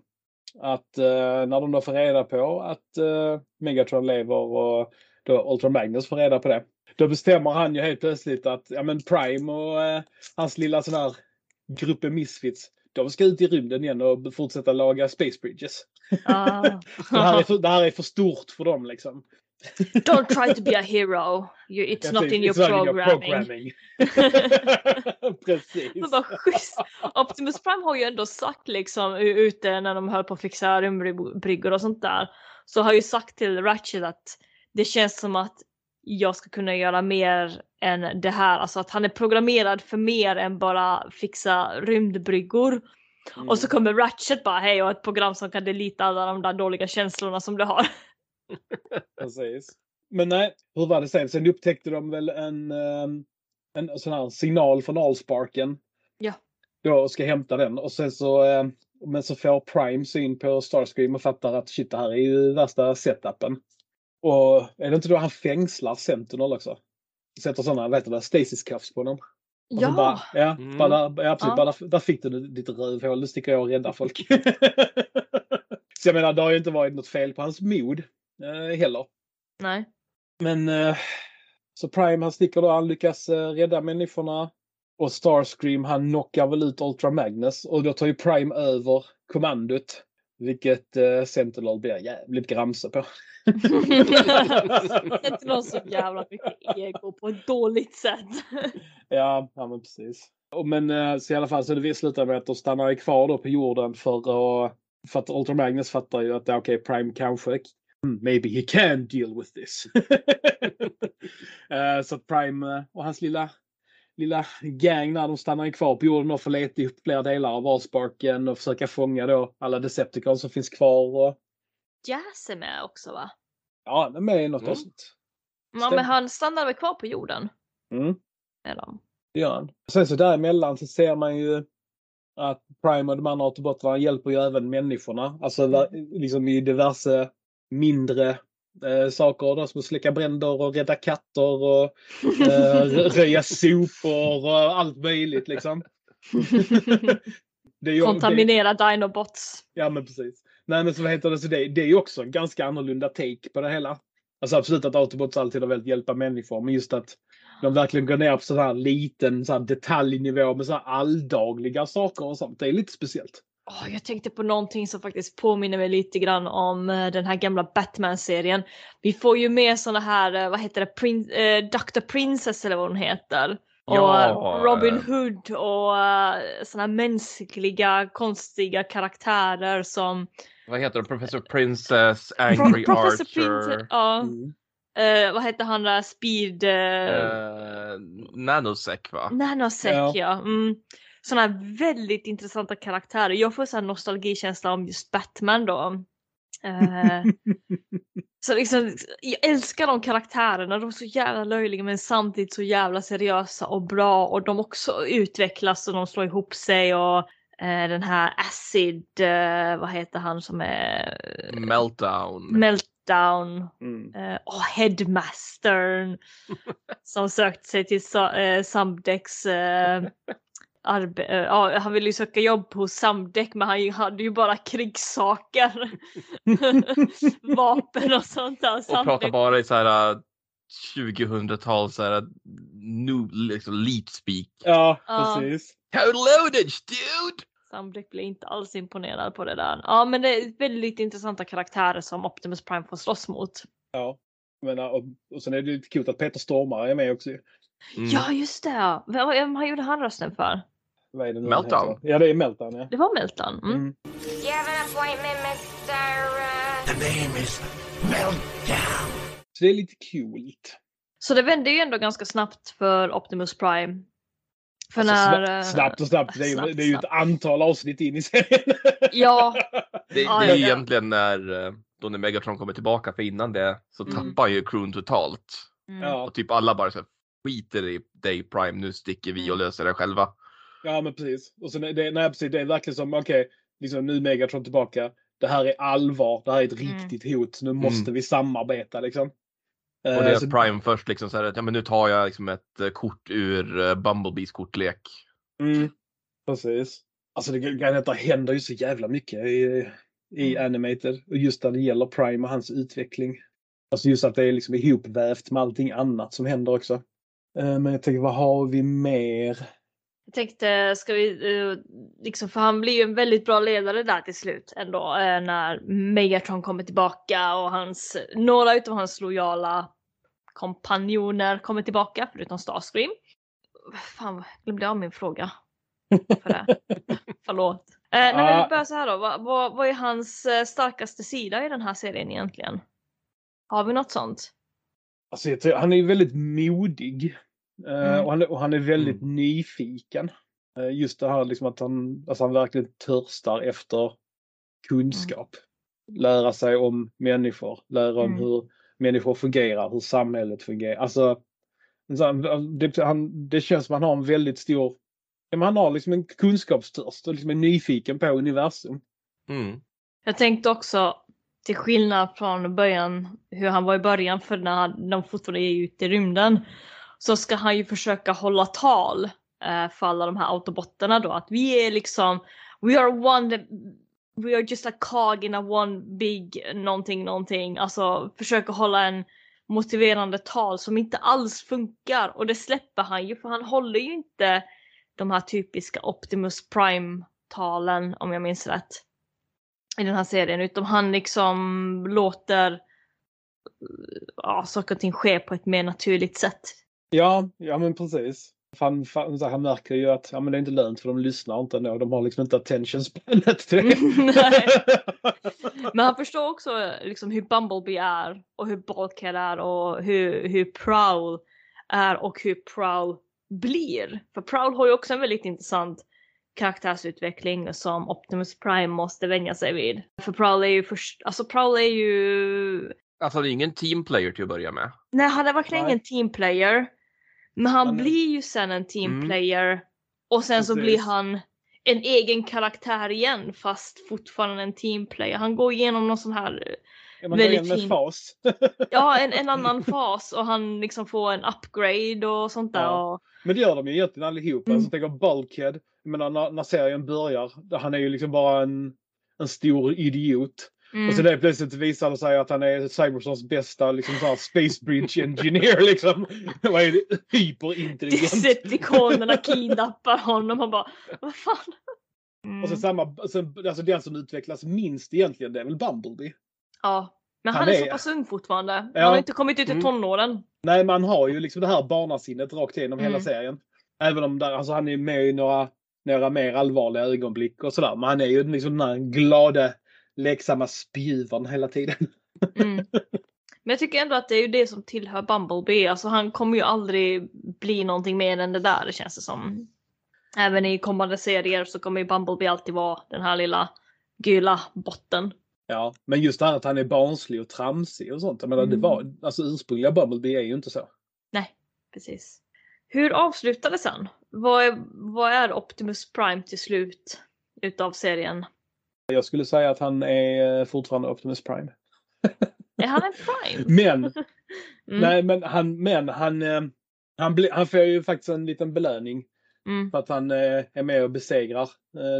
S1: Att eh, när de då får reda på att eh, Megatron lever och då Ultra Magnus får reda på det. Då bestämmer han ju helt plötsligt att ja, men Prime och eh, hans lilla sån här gruppen Misfits de ska ut i rymden igen och fortsätta laga Space Bridges.
S3: Ah.
S1: Det här är för, det här är för stort för dem liksom.
S3: Don't try to be a hero. You, it's
S1: Jag
S3: not in your
S1: "It's not
S3: programming.
S1: programming." Precis.
S3: Men bara schysst. Optimus Prime har ju ändå sagt liksom ute när de höll på att fixa rymdbryggor och sånt där. Så har ju sagt till Ratchet att det känns som att jag ska kunna göra mer än det här. Alltså att han är programmerad för mer än bara fixa rymdbryggor. Och så kommer Ratchet bara hej och ett program som kan delita alla de där dåliga känslorna som du har.
S1: Precis. Men nej, hur var det sen? Sen upptäckte de väl en, ehm, en sån här signal från Allsparken.
S3: Ja.
S1: Då ska hämta den och sen så, ehm, men så får Prime syn på Starscream och fattar att shit det här är ju värsta setupen. Och är det inte då han fängslar Sentinel också? Sätter sådana, vad heter det, stasis cuffs på dem. Och så Bara, ja,
S4: Mm.
S1: bara ja, absolut,
S3: Ja.
S1: bara där, där fick du ditt rövhål. Nu sticker jag och räddar folk. så jag menar, det har ju inte varit något fel på hans mod eh, heller.
S3: Nej.
S1: Men eh, så Prime han sticker då, han lyckas eh, rädda människorna. Och Starscream han knockar väl ut Ultra Magnus och då tar ju Prime över kommandot. Vilket eh, Sentinel blir jävligt gramse på.
S3: inte någon så jävla mycket ego på ett dåligt sätt.
S1: Ja, ja men precis. Och Men eh, så i alla fall så det slutar med att de stannar kvar då på jorden för att för att Ultra Magnus fattar ju att ja, okej, Prime kanske hmm, maybe he can deal with this. Eh, så att Prime eh, och hans lilla lilla gang när de stannar kvar på jorden och får leta upp flera delar av Allsparken och försöka fånga då alla Decepticons som finns kvar. Och,
S3: Jazz är med också va?
S1: ja, han är med i något
S4: Mm.
S1: avsnitt.
S3: Ja, men han stannar väl kvar på jorden?
S1: Mm.
S3: De?
S1: Det gör han. Sen så däremellan så ser man ju att Prime och de andra autobotarna hjälper ju även människorna. Alltså va- liksom i diverse mindre eh, saker då, som släcka bränder och rädda katter och eh, rö- röja sopor och allt möjligt liksom. det är ju, det,
S3: Kontaminera Dinobots.
S1: ja men precis. Nej men så vad heter det, så det, det är ju också en ganska annorlunda take på det hela. Alltså absolut att Autobots alltid har velat hjälpa människor men just att de verkligen går ner på sån här liten så här detaljnivå med så här alldagliga saker och sånt. Det är lite speciellt.
S3: Åh, jag tänkte på någonting som faktiskt påminner mig lite grann om eh, den här gamla Batman-serien. Vi får ju med såna här, eh, vad heter det, Prin- eh, Dr. Princess eller vad hon heter. Och
S4: Ja,
S3: eh, Robin Hood och uh, såna mänskliga konstiga karaktärer som
S4: Vad heter det? Professor Princess, Angry
S3: Professor
S4: Archer,
S3: Princess, ja.
S1: Mm.
S3: Eh, vad heter han där, Speed... Uh,
S4: eh, Nanosec va?
S3: Nanosec
S1: Ja.
S3: ja. Mm. Sådana väldigt intressanta karaktärer. Jag får så här nostalgikänsla om just Batman då. Eh, så liksom, jag älskar de karaktärerna, de är så jävla löjliga men samtidigt så jävla seriösa och bra och de också utvecklas och de slår ihop sig och eh, den här Acid, eh, vad heter han som är
S4: Meltdown.
S3: Meltdown
S1: Mm.
S3: eh, och Headmastern som sökte sig till eh, Samdex eh, arbe- eh, ja, han ville ju söka jobb hos Samdek men han hade ju bara krigssaker. Vapen och sånt där.
S4: och pratar bara i så här äh, 2000-tal så här new liksom leap speak.
S1: Ja, precis.
S4: Total loadage dude!
S3: Samdek blir inte alls imponerad på det där. Ja men det är väldigt intressanta karaktärer som Optimus Prime får slåss mot.
S1: Ja. Men, och, och sen är det lite coolt att Peter Stormare är med också.
S4: Mm.
S3: Ja just det! Vem, vem gjorde han rösten för?
S1: Vad är det nu
S4: Meltdown.
S1: heter? Ja, det är Meltdown. Ja.
S3: Det var Melton. Mm.
S1: Mm.
S8: You have an appointment, Mr. Uh...
S2: The name is Meltdown.
S1: Så det är lite coolt.
S3: Så det vände ju ändå ganska snabbt för Optimus Prime. För
S1: Alltså,
S3: när...
S1: sna-
S3: eh,
S1: snabbt och snabbt. Det är, ju,
S3: snabbt,
S1: det är ju ett
S3: snabbt.
S1: antal avsnitt in i serien.
S3: Ja,
S4: Det, det är egentligen när, äh, då när Megatron kommer tillbaka för innan det så
S3: Mm.
S4: tappar ju crewn totalt.
S3: mm.
S1: ja.
S4: Och typ alla bara så skiter i dig Prime, nu sticker vi och
S3: Mm.
S4: löser det själva.
S1: ja, men precis. Och sen det, nej, precis, det är verkligen som, okej, liksom, nu är Megatron tillbaka. Det här är allvar. Det här är ett
S3: Mm.
S1: riktigt hot. Nu måste vi samarbeta liksom.
S4: Och
S1: Eh,
S4: det är
S1: så-
S4: Prime först liksom så här, att, ja men nu tar jag liksom ett eh, kort ur uh, Bumblebees kortlek.
S1: Mm, precis. Alltså det, det händer ju så jävla mycket i, i
S3: Mm.
S1: Animated. Och just när det gäller Prime och hans utveckling. Alltså just att det är liksom ihopvävt med allting annat som händer också. Eh, Men jag tänker, vad har vi mer?
S3: Jag tänkte, ska vi, eh, liksom, för han blir ju en väldigt bra ledare där till slut ändå eh, när Megatron kommer tillbaka och hans, några utav hans lojala kompanjoner kommer tillbaka förutom Starscream. Fan, glömde jag av min fråga. För det. Förlåt. Eh, nej, men vi börjar så här då. Vad, vad, vad är hans starkaste sida i den här serien egentligen? Har vi något sånt?
S1: Alltså tror, han är ju väldigt modig. Eh,
S3: Mm.
S1: och, han, är- och han är väldigt nyfiken. Eh, just det här liksom att han, alltså han verkligen törstar efter kunskap. Lära sig om människor, lära om
S3: Mm.
S1: hur människor fungerar, hur samhället fungerar. Alltså, så han, det, han, det känns som att han har en väldigt stor, ja, han har liksom en kunskapstörst och liksom är nyfiken på universum.
S4: Mm.
S3: Jag tänkte också, till skillnad från början, hur han var i början för när de fortfarande är ute i rymden, så ska han ju försöka hålla tal eh, för alla de här autobotterna då. Att vi är liksom, we are one, we are just a cog in a one big någonting, någonting. Alltså försöka hålla en motiverande tal som inte alls funkar. Och det släpper han ju för han håller ju inte de här typiska Optimus Prime-talen om jag minns rätt i den här serien utan han liksom låter ja, saker och ting ske på ett mer naturligt sätt.
S1: Ja, ja men precis. Han, han, han märker ju att ja, men det är inte lönt för de lyssnar inte ändå. De har liksom inte attention spanet till det.
S3: Nej. Men han förstår också liksom hur Bumblebee är och hur Bulkhead är och hur, hur Prowl är och hur Prowl blir. För Prowl har ju också en väldigt intressant karaktärsutveckling som Optimus Prime måste vänja sig vid. För Prowl är ju först, alltså Prowl är ju
S4: Alltså det är ingen teamplayer till att börja med.
S3: Nej, han är verkligen
S1: Nej.
S3: ingen teamplayer. Men han
S1: Han
S3: blir ju sen en teamplayer. Och sen så
S1: Precis.
S3: blir han en egen karaktär igen fast fortfarande en teamplayer. Han går igenom någon sån här,
S1: Ja, men
S3: Väldigt fin.
S1: fas.
S3: ja en, en annan fas och han liksom får en upgrade och sånt där.
S1: Ja.
S3: Och,
S1: Men det gör de ju egentligen allihopa.
S3: Mm.
S1: Alltså, tänker Bulkhead, jag menar, när, när serien börjar, han är ju liksom bara en, en stor idiot.
S3: Mm,
S1: Och så det plötsligt visar det sig att han är Cybersons bästa liksom, så här, Space Bridge Engineer. Liksom. Vad är det? Hyperintelligent.
S3: Decepticonerna kidnappar honom och bara vad fan. Mm.
S1: Och så samma, sen, alltså den som utvecklas minst egentligen, det är väl Bumblebee.
S3: Ja. Men han,
S1: Han
S3: är,
S1: är-
S3: så pass ung fortfarande.
S1: Ja.
S3: Han har inte kommit ut i
S4: Mm.
S3: tonåren.
S1: Nej, man har ju liksom det här barnasinnet rakt igenom hela
S3: Mm.
S1: serien. Även om där, alltså, han är med i några, några mer allvarliga ögonblick och sådär. Men han är ju liksom den här glada, leksamma spjuvern hela tiden.
S3: Mm. Men jag tycker ändå att det är ju det som tillhör Bumblebee. Alltså han kommer ju aldrig bli någonting mer än det där det känns det som. Även i kommande serier så kommer ju Bumblebee alltid vara den här lilla gula botten.
S1: Ja, men just det här att han är barnslig och tramsig och sånt. Jag menar, det
S3: Mm.
S1: var, alltså ursprungliga Bumblebee är ju inte så.
S3: Nej, precis. Hur avslutades han? Vad är, vad är Optimus Prime till slut utav serien?
S1: Jag skulle säga att han är eh, fortfarande Optimus Prime.
S3: Är han en Prime?
S1: Men,
S3: Mm.
S1: nej, men han, men han, eh, han, ble, han får ju faktiskt en liten belöning
S3: Mm.
S1: för att han eh, är med och besegrar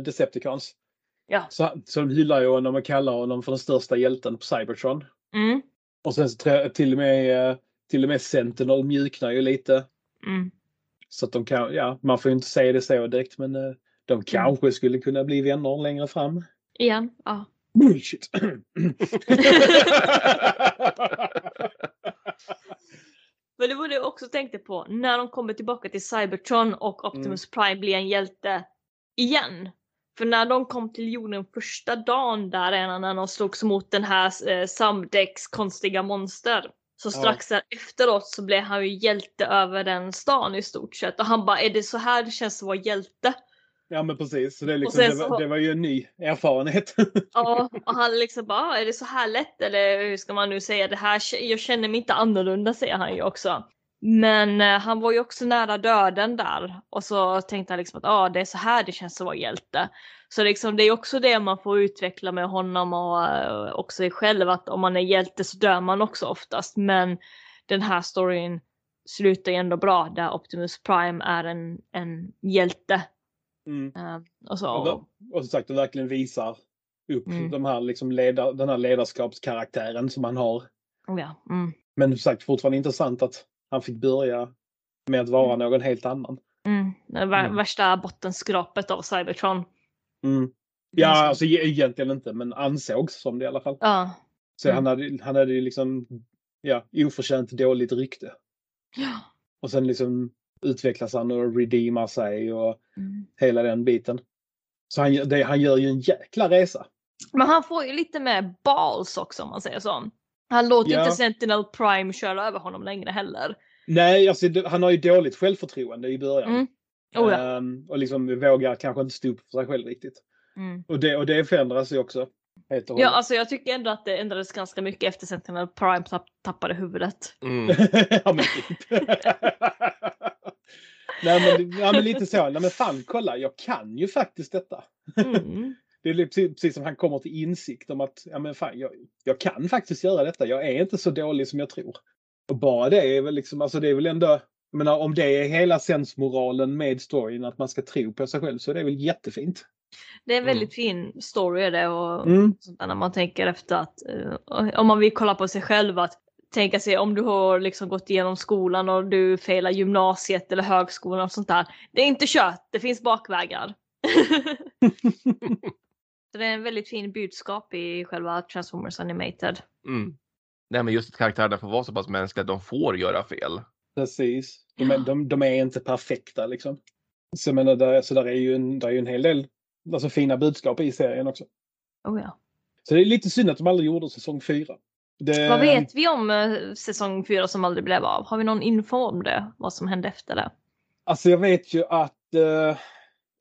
S1: Decepticons.
S3: Ja.
S1: Så, så de hyllar ju honom och kallar honom för den största hjälten på Cybertron.
S3: Mm.
S1: Och sen så till och med, till och med Sentinel mjuknar ju lite.
S3: Mm.
S1: Så att de kan, ja, man får ju inte säga det så direkt men de kanske skulle kunna bli vänner längre fram.
S3: Igen? Ja.
S1: Bullshit!
S3: Men det var det jag också tänkte på. När de kommer tillbaka till Cybertron och Optimus Prime blir en hjälte igen. För när de kom till jorden första dagen där när de slogs mot den här eh, Samdex konstiga monster. Så strax där efteråt så blev han ju hjälte över den stan i stort sett. Och han bara, är det så här det känns att vara hjälte?
S1: Ja men precis, så det, liksom, det, var,
S3: så-
S1: det var ju en ny erfarenhet.
S3: Ja, och han liksom bara, "Ah, är det så här lätt eller hur ska man nu säga det här? Jag känner mig inte annorlunda säger han ju också. Men eh, han var ju också nära döden där och så tänkte han liksom att ah, det är så här det känns att vara hjälte. Så liksom, det är också det man får utveckla med honom och eh, också sig själv att om man är hjälte så dör man också oftast. Men den här storyn slutar ju ändå bra där Optimus Prime är en, en hjälte.
S1: Mm.
S3: Eh, och så,
S1: Och, då- och som sagt, det verkligen visar upp
S3: Mm.
S1: de här, liksom leda, den här ledarskapskaraktären som han har.
S3: ja. mm.
S1: Men som sagt, fortfarande intressant att han fick börja med att vara
S3: Mm.
S1: någon helt annan.
S3: Mm.
S4: Mm.
S3: värsta bottenskrapet av Cybertron.
S1: Mm. Ja, alltså e- egentligen inte, men ansågs som det i alla fall.
S3: Ja.
S1: Så han, hade, han hade ju liksom ja, oförtjänt dåligt rykte.
S3: Ja.
S1: Och sen liksom utvecklas han och redeemar sig och
S3: Mm.
S1: hela den biten. Så han, gör- det, han gör ju en jäkla resa.
S3: Men han får ju lite mer balls också om man säger så. Han låter
S1: Ja.
S3: inte Sentinel Prime köra över honom längre heller.
S1: Nej, alltså han har ju dåligt självförtroende i början.
S3: Mm. Oh ja.
S1: Ehm, och liksom vågar kanske inte stå upp för sig själv riktigt.
S3: Mm.
S1: Och det, och det förändras ju också.
S3: Ja, alltså jag tycker ändå att det ändrades ganska mycket efter Sentinel Prime tapp, tappade huvudet.
S4: Mm.
S1: ja, men typ. Nej men, ja, men lite så. Nej men fan kolla, jag kan ju faktiskt detta.
S3: Mm.
S1: Det är precis, precis som han kommer till insikt om att ja, men fan, jag, jag kan faktiskt göra detta. Jag är inte så dålig som jag tror. Och bara det är väl liksom, alltså det är väl ändå, jag menar, om det är hela sensmoralen med storyn att man ska tro på sig själv så är det väl jättefint.
S3: Det är en väldigt fin story det och
S1: Mm.
S3: sånt där när man tänker efter att eh, om man vill kolla på sig själv att tänka sig om du har liksom gått igenom skolan och du failar gymnasiet eller högskolan och sånt där. Det är inte kört, det finns bakvägar. Så det är en väldigt fin budskap i själva Transformers Animated.
S4: Mm. Nej men just att karaktärerna får vara så pass mänskliga att de får göra fel.
S1: Precis. De är, de, de är inte perfekta liksom. Så menar, där, så där är ju en, där är ju en hel del alltså, fina budskap i serien också.
S3: Oh ja.
S1: Så det är lite synd att de aldrig gjorde säsong fyra. Det,
S3: Vad vet vi om eh, säsong 4 som aldrig blev av? Har vi någon info om det? Vad som hände efter det?
S1: Alltså jag vet ju att, eh,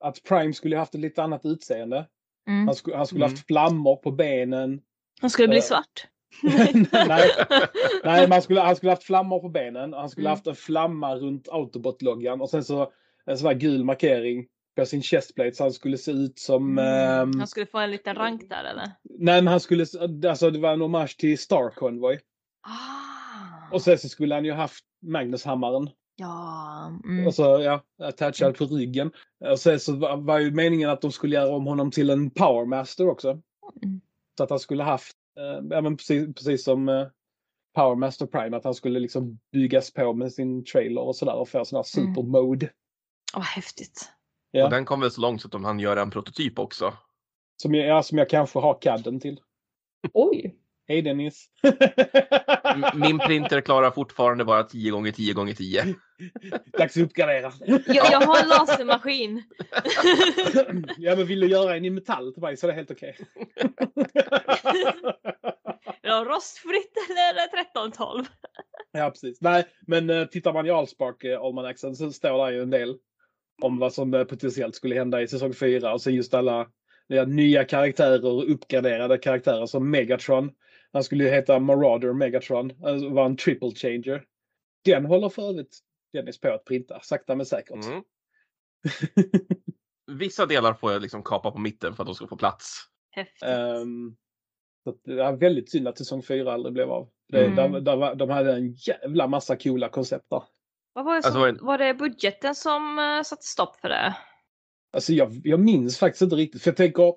S1: att Prime skulle haft ett lite annat utseende.
S3: Mm.
S1: Han, skulle, han skulle
S4: Mm.
S1: haft flammor på benen.
S3: Han skulle bli
S1: Eh,
S3: svart.
S1: nej, nej man skulle, han skulle haft flammor på benen. Han skulle
S3: Mm.
S1: haft en flamma runt Autobot-loggan och sen så en sån här gul markering på sin chestplate så han skulle se ut som...
S3: Mm.
S1: ehm,
S3: Han skulle få en liten rank där eller?
S1: Nej men han skulle, alltså det var en hommage till Star Convoy.
S3: Ah.
S1: Och sen så skulle han ju haft Magnushammaren.
S3: Ja. Mm.
S1: Och så ja, attachad på ryggen. Och sen så var, var ju meningen att de skulle göra om honom till en Powermaster också.
S3: Mm.
S1: Så att han skulle haft, eh, ja men precis, precis som eh, Powermaster Prime, att han skulle liksom byggas på med sin trailer och sådär och få sån här
S3: Mm.
S1: supermode.
S3: Åh, häftigt.
S1: Ja.
S4: Och den kom väl så långt så att de hann göra en prototyp också.
S1: Som, jag, ja, som jag kanske har cadden till.
S3: Oj.
S1: Hej Dennis!
S4: Min printer klarar fortfarande bara 10 gånger 10 gånger 10
S1: Dags att uppgradera!
S3: Jag, jag har en lasermaskin.
S1: ja men vill du göra en i metall till mig så är det helt okej.
S3: Ja, rostfritt eller 1312?
S1: Ja, precis. Nej, men uh, tittar man i Allspark uh, Almanacen så står där ju en del om vad som uh, potentiellt skulle hända i säsong 4 och så just alla nya karaktärer och uppgraderade karaktärer som Megatron. Han skulle ju heta Marauder Megatron. Alltså var en triple changer. Den håller för övrigt Dennis på att printa, sakta men säkert.
S4: Mm. Vissa delar får jag liksom kapa på mitten för att de ska få plats.
S3: Häftigt.
S1: Ehm, så det är väldigt synd att säsong 4 aldrig blev av. Det,
S3: Mm.
S1: där, där, de hade en jävla massa coola koncept där.
S3: Vad var, det
S4: Alltså,
S3: som,
S4: var det-
S3: var det budgeten som uh, satte stopp för det?
S1: Alltså jag, jag minns faktiskt inte riktigt. För jag tänker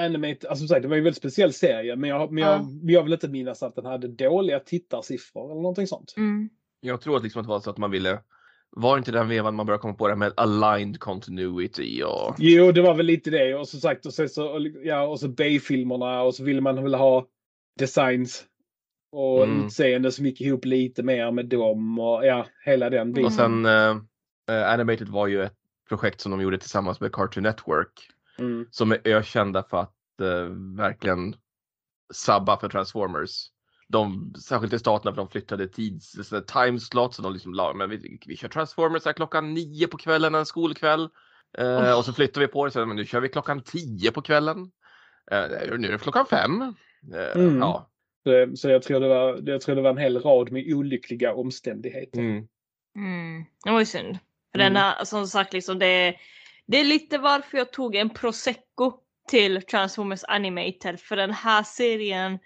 S1: Animate, alltså som sagt, det var ju en väldigt speciell serie. Men jag, men jag,
S3: Ja.
S1: men jag vill inte minnas att den hade dåliga tittarsiffror eller någonting sånt.
S3: Mm.
S4: Jag tror att, liksom att det var så att man ville var inte den vevan man började komma på det här med aligned continuity och
S1: Jo, det var väl lite det. Och som sagt, och så, så, ja, och så Bay-filmerna och så ville man väl ha designs och
S4: Mm.
S1: utseende som gick ihop lite mer med dem och ja, hela den biten.
S4: Och sen eh, eh, Animated var ju ett projekt som de gjorde tillsammans med Cartoon Network
S1: Mm.
S4: som är ökända för att eh, verkligen sabba för Transformers. De, särskilt i staterna för de flyttade tids, så här timeslots och de liksom la, men vi, vi kör Transformers här klockan nio på kvällen en skolkväll. Eh, Och så flyttar vi på det, så, men nu kör vi klockan tio på kvällen. Eh, nu är det klockan fem. Eh,
S1: Mm.
S4: Ja.
S1: Så, så jag, tror det var, jag tror det var en hel rad med olyckliga omständigheter.
S4: Mm.
S3: Mm. Det var ju synd. För
S1: Mm.
S3: den här, som sagt, liksom det, det är lite varför jag tog en prosecco till Transformers Animated. För den här serien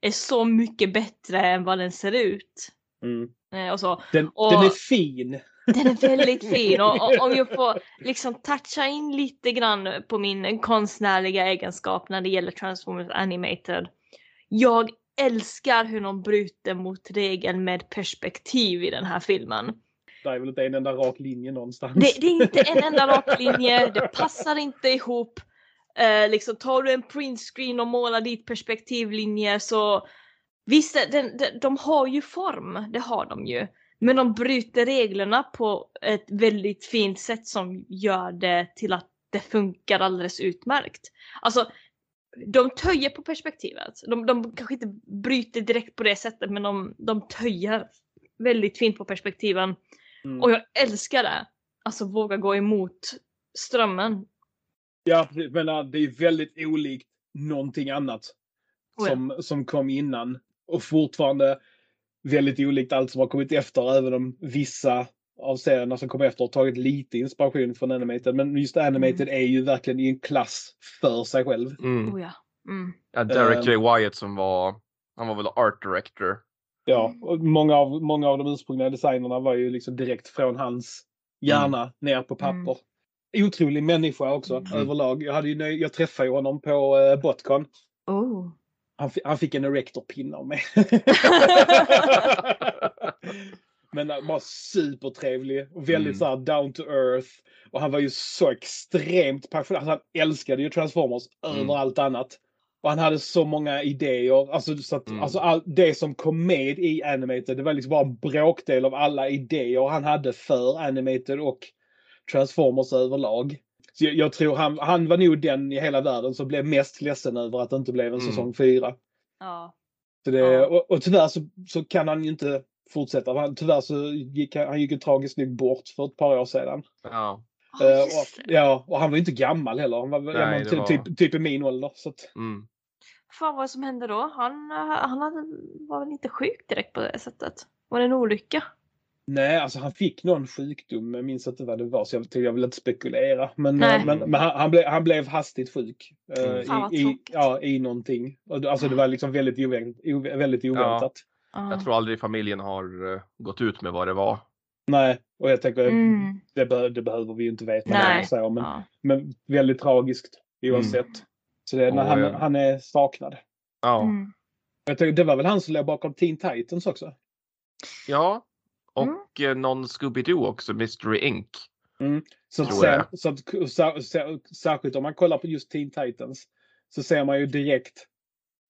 S3: är så mycket bättre än vad den ser ut.
S1: Mm.
S3: Eh, Och så.
S1: Den,
S3: Och-
S1: den är fin.
S3: Den är väldigt fin och, och om jag får liksom toucha in lite grann på min konstnärliga egenskap när det gäller Transformers Animated. Jag älskar hur de bryter mot regeln med perspektiv i den här filmen.
S1: Det är väl inte en enda rak linje någonstans.
S3: Det, det är inte en enda rak linje, det passar inte ihop. Eh, liksom, tar du en printscreen och målar dit perspektivlinjer så visst, den, den, de har ju form, det har de ju. Men de bryter reglerna på ett väldigt fint sätt som gör det till att det funkar alldeles utmärkt. Alltså, de töjer på perspektivet. De, de kanske inte bryter direkt på det sättet men de, de töjer väldigt fint på perspektiven.
S1: Mm.
S3: Och jag älskar det. Alltså våga gå emot strömmen.
S1: Ja, men äh, det är väldigt olikt någonting annat
S3: Oh ja.
S1: som, som kom innan. Och fortfarande väldigt olikt allt som har kommit efter, även om vissa av serierna som kom efter har tagit lite inspiration från Animated. Men just Animated är ju verkligen i en klass för sig själv.
S4: Mm.
S3: Oh ja. Mm.
S4: Ja, Derek
S1: Ehm.
S4: J. Wyatt som var, han var väl art director.
S1: Ja, och många av, många av de ursprungliga designerna var ju liksom direkt från hans hjärna ner på papper. Otrolig människa också
S3: Mm.
S1: överlag. Jag, hade ju, nöj- jag träffade ju honom på uh, Botcon.
S3: Oh.
S1: Han, han fick en erector-pin av mig. Men han var supertrevlig och väldigt
S4: Mm.
S1: så här down to earth. Och han var ju så extremt passionerad. Alltså, han älskade ju Transformers
S4: Mm.
S1: över allt annat. Och han hade så många idéer. Alltså, så att,
S4: Mm.
S1: alltså all, det som kom med i Animated, det var liksom bara en bråkdel av alla idéer han hade för Animated och Transformers överlag. Så jag, jag tror han, han var nog den i hela världen som blev mest ledsen över att det inte blev en
S4: Mm.
S1: säsong 4.
S3: Ja.
S1: Så det,
S3: Ja.
S1: och, och tyvärr så, så kan han ju inte fortsätta. Han, tyvärr så gick han, han gick ju tragiskt nog bort för ett par år sedan.
S4: Ja.
S3: Oh,
S1: Eh,
S3: just
S1: och, ja, och han var ju inte gammal heller. Han var,
S4: Nej,
S1: men
S4: det
S1: ty,
S4: var-
S1: typ, typ i min ålder. Så att,
S4: Mm.
S3: Fan vad som hände då? Han, han hade, var väl inte sjuk direkt på det sättet? Var det en olycka?
S1: nej, alltså han fick någon sjukdom. Jag minns inte vad det var så jag, jag vill inte spekulera. Men,
S3: Nej.
S1: eh, men, men han, han, blev, han blev hastigt sjuk. eh,
S4: Mm.
S3: Fan, vad
S1: i, i, ja, I någonting. Alltså det var liksom väldigt, ovänt, ove, väldigt oväntat.
S3: Ja.
S4: Jag tror aldrig familjen har eh, gått ut med vad det var.
S1: Nej, och jag tänker
S3: Mm.
S1: det, be, det behöver vi ju inte veta.
S3: Nej.
S1: Så, men,
S3: Ja.
S1: Men väldigt tragiskt oavsett. Så det, när
S4: Och,
S1: han,
S4: eh,
S1: han är saknad.
S4: Ja.
S3: Mm.
S1: Jag tycker, det var väl han som låg bakom Teen Titans också?
S4: Ja.
S3: Mm.
S4: Och eh, någon Scooby-Doo också, Mystery Inc.
S1: Så, att så sär, sär, särskilt om man kollar på just Teen Titans så ser man ju direkt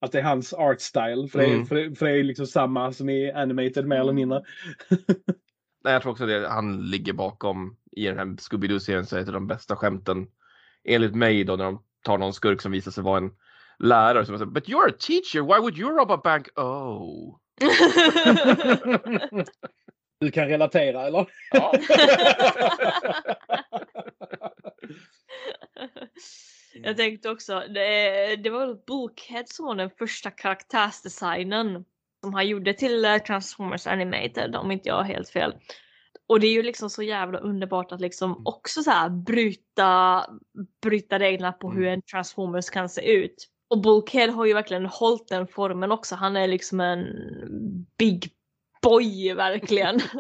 S1: att det är hans art style. För, det, är,
S4: Mm.
S1: för, det, för det är liksom samma som i Animated mer eller mindre.
S4: Nej, jag tror också det. Han ligger bakom i den här Scooby-Doo-serien så är det de bästa skämten. Enligt mig då när de tar någon skurk som visar sig vara en lärare som säger But you're a teacher, why would you rob a bank? Oh.
S1: Du kan relatera eller?
S4: Ja.
S3: jag tänkte också, det, det var väl Bulkhead som var den första karaktärsdesignen som han gjorde till eh, Transformers Animated om inte jag har helt fel. Och det är ju liksom så jävla underbart att liksom också så här bryta, bryta reglerna på hur en Transformers kan se ut. Och Bulkhead har ju verkligen hållit den formen också. Han är liksom en big boy verkligen.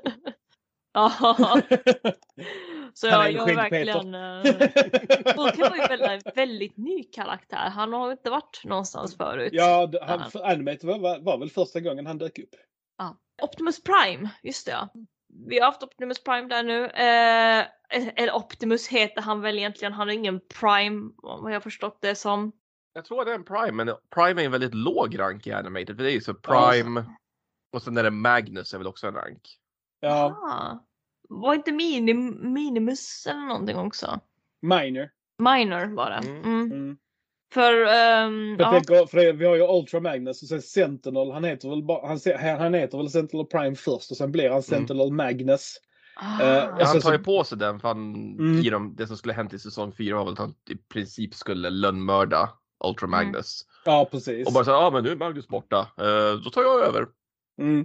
S3: Ja. Så
S1: Han är
S3: jag, jag är verkligen... Bulkhead var ju väldigt, väldigt ny karaktär. Han har inte varit någonstans förut.
S1: ja, han,
S3: Ja.
S1: för Animated var, var, var väl första gången han dök upp.
S3: Ja. Optimus Prime, just det ja. Vi har haft Optimus Prime där nu. Eh, eller Optimus heter han väl egentligen. Han har ingen Prime vad jag har förstått det som.
S4: Jag tror det är en Prime, men Prime är en väldigt låg rank i Animated. För det är ju så Prime och sen är det Magnus är väl också en rank.
S1: Ja,
S3: Ah. Var inte Minim, Minimus eller någonting också?
S1: Minor.
S3: Minor var det.
S4: Mm.
S3: Mm.
S1: Mm.
S3: För, ehm,
S1: Jag
S3: ja.
S1: tänker, för det, vi har ju Ultra Magnus och sen Sentinel. Han heter väl, bara, han, han heter väl Sentinel Prime först och sen blir han Sentinel Magnus.
S3: Ah.
S1: Eh,
S4: Ja,
S1: Och
S4: han tar ju på sig den för han,
S1: Mm.
S4: i dem, det som skulle hänt i säsong 4 var väl att han i princip skulle lönnmörda Ultra
S3: Mm.
S4: Magnus.
S1: Ja, precis.
S4: Och bara så ja ah, men nu är Magnus borta, eh, då tar jag över.
S1: Mm.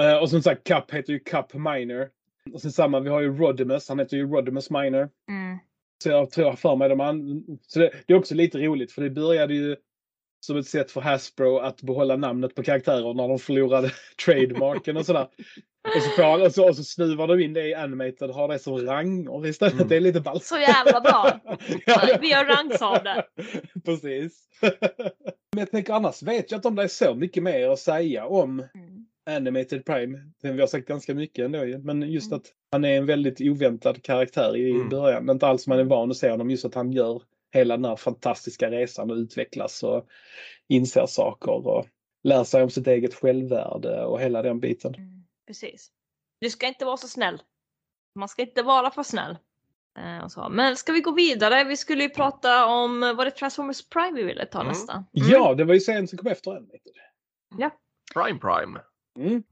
S1: Eh, och som sagt, Cup heter ju Cup Minor. Och sen samma, vi har ju Rodimus. Han heter ju Rodimus Minor.
S3: Mm.
S1: Så jag tror jag för mig de an... Så det, det är också lite roligt för det började ju som ett sätt för Hasbro att behålla namnet på karaktärer när de förlorade trademarken och sådär. Och så, får, och, så, och så snuvar de in det i Animated har det som ranger istället.
S4: Mm.
S1: Det är lite ballt.
S3: Så jävla bra!
S1: Ja,
S3: Vi har ranks av det.
S1: Precis. Men jag tänker annars vet jag inte om det är så mycket mer att säga om
S3: Mm.
S1: Animated Prime. Vi har sagt ganska mycket ändå. Men just
S3: Mm.
S1: att han är en väldigt oväntad karaktär i
S4: Mm.
S1: början. Inte alls som man är van att se honom. Just att han gör hela den här fantastiska resan och utvecklas och inser saker och lär sig om sitt eget självvärde och hela den biten.
S3: Mm. Precis. Du ska inte vara så snäll. Man ska inte vara för snäll. Eh, och så. Men ska vi gå vidare? Vi skulle ju prata om, var det Transformers Prime vi ville ta
S4: Mm.
S3: nästa? Mm.
S1: Ja, det var ju serien som kom efter Animated.
S4: Prime Prime.
S1: Mm.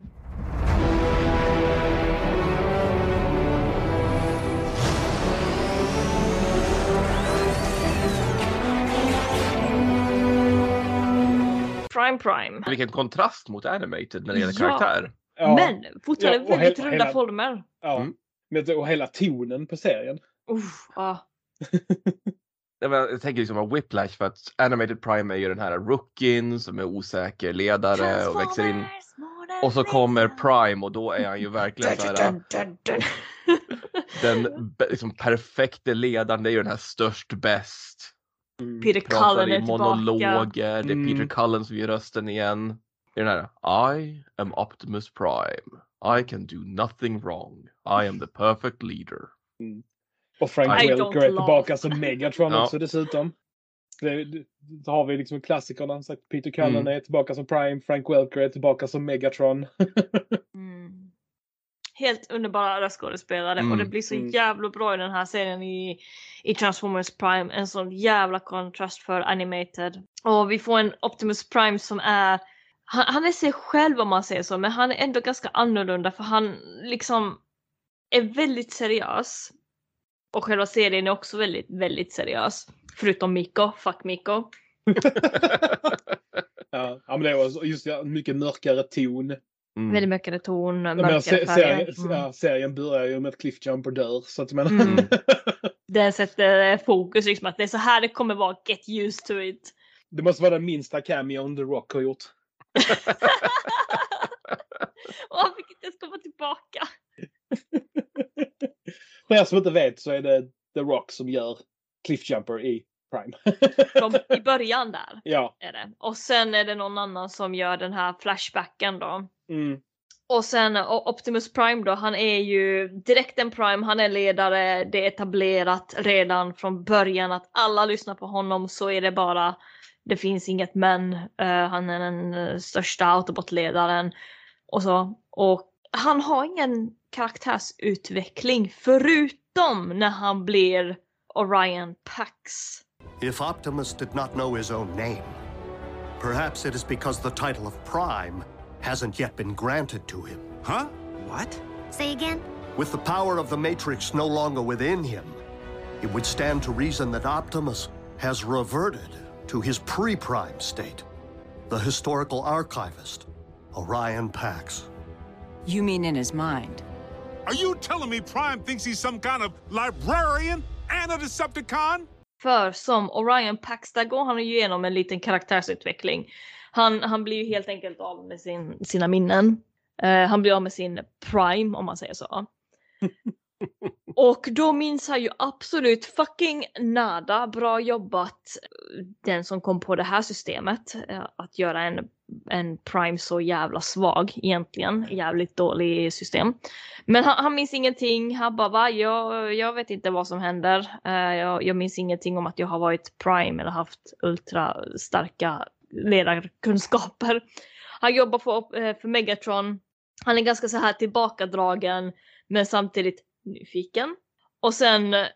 S3: Prime Prime.
S4: Vilken kontrast mot Animated när det gäller
S3: Ja.
S4: karaktär.
S1: Ja,
S3: Men fortfarande
S1: Ja,
S3: väldigt runda
S1: hela-
S3: former.
S1: ja.
S4: Mm.
S1: Men- Och hela tonen på serien.
S3: Uff,
S4: menar, jag tänker liksom på Whiplash för att Animated Prime är ju den här rookien som är osäker ledare och växer in. Och så kommer. Prime och då är han ju verkligen så här,
S3: Dun, dun, dun.
S4: den liksom, perfekte ledaren. Det är ju den här störst bäst.
S1: Mm.
S3: Peter
S4: Pratar
S3: Cullen är
S4: i
S3: tillbaka.
S4: monologer. Det är
S1: Mm.
S4: Peter Cullen som gör rösten igen. Det är den här I am Optimus Prime. I can do nothing wrong. I am the perfect leader.
S1: Och Frank
S3: I
S1: Welker är tillbaka som Megatron
S4: Ja.
S1: också dessutom. Det, det, då har vi liksom klassikerna. Sagt Peter Cullen
S4: Mm.
S1: är tillbaka som Prime, Frank Welker är tillbaka som Megatron.
S3: Mm. Helt underbara röstskådespelare och
S4: Mm.
S3: det blir så
S1: Mm.
S3: jävla bra i den här serien i, i Transformers Prime. En sån jävla kontrast för animated. Och vi får en Optimus Prime som är han, han är sig själv om man säger så, men han är ändå ganska annorlunda för han liksom är väldigt seriös. Och själva serien är också väldigt, väldigt seriös. Förutom Miko, fuck Miko.
S1: ja, men det var just mycket mörkare ton.
S4: Mm.
S3: Väldigt mörkare ton, mörkare
S1: se,
S3: färger.
S1: serien,
S3: Mm.
S1: ja, serien börjar ju med att Cliffjumper dör. Så att menar,
S3: Mm. Den sätter fokus liksom att det är så här det kommer vara, get used to it.
S1: det måste vara den minsta cameon The Rock har gjort.
S3: Och han fick inte ens komma tillbaka.
S1: För er som inte vet så är det The Rock som gör Cliffjumper i Prime.
S3: Från, I början där
S1: ja.
S3: är det. Och sen är det någon annan som gör den här flashbacken då.
S1: Mm.
S3: Och sen Optimus Prime då, han är ju direkt en Prime, han är ledare, det är etablerat redan från början att alla lyssnar på honom så är det bara, det finns inget men, Eh, han är den eh, största autobotledaren och så. Och han har ingen karaktärsutveckling förutom när han blir Orion Pax.
S9: If Optimus did not know his own name, perhaps it is because the title of Prime hasn't yet been granted to him.
S2: Huh? What?
S8: Say again?
S9: With the power of the Matrix no longer within him, it would stand to reason that Optimus has reverted to his pre prime state. The historical archivist, Orion Pax.
S10: You mean in his mind?
S2: Are you telling me Prime thinks he's some kind of librarian and a Decepticon?
S3: För som Orion Pax, där går han ju igenom en liten karaktärsutveckling. Han, han blir ju helt enkelt av med sin, sina minnen. Eh, han blir av med sin prime om man säger så. Och då minns han ju absolut fucking nada. Bra jobbat den som kom på det här systemet. eh, Att göra en, en prime så jävla svag egentligen. Jävligt dålig system. Men han, han minns ingenting. Han bara va? Jag, jag vet inte vad som händer. Uh, jag, jag minns ingenting om att jag har varit prime eller haft ultra starka ledarkunskaper. Han jobbar för, eh, för Megatron. Han är ganska så här tillbakadragen men samtidigt nyfiken. Och sen eh,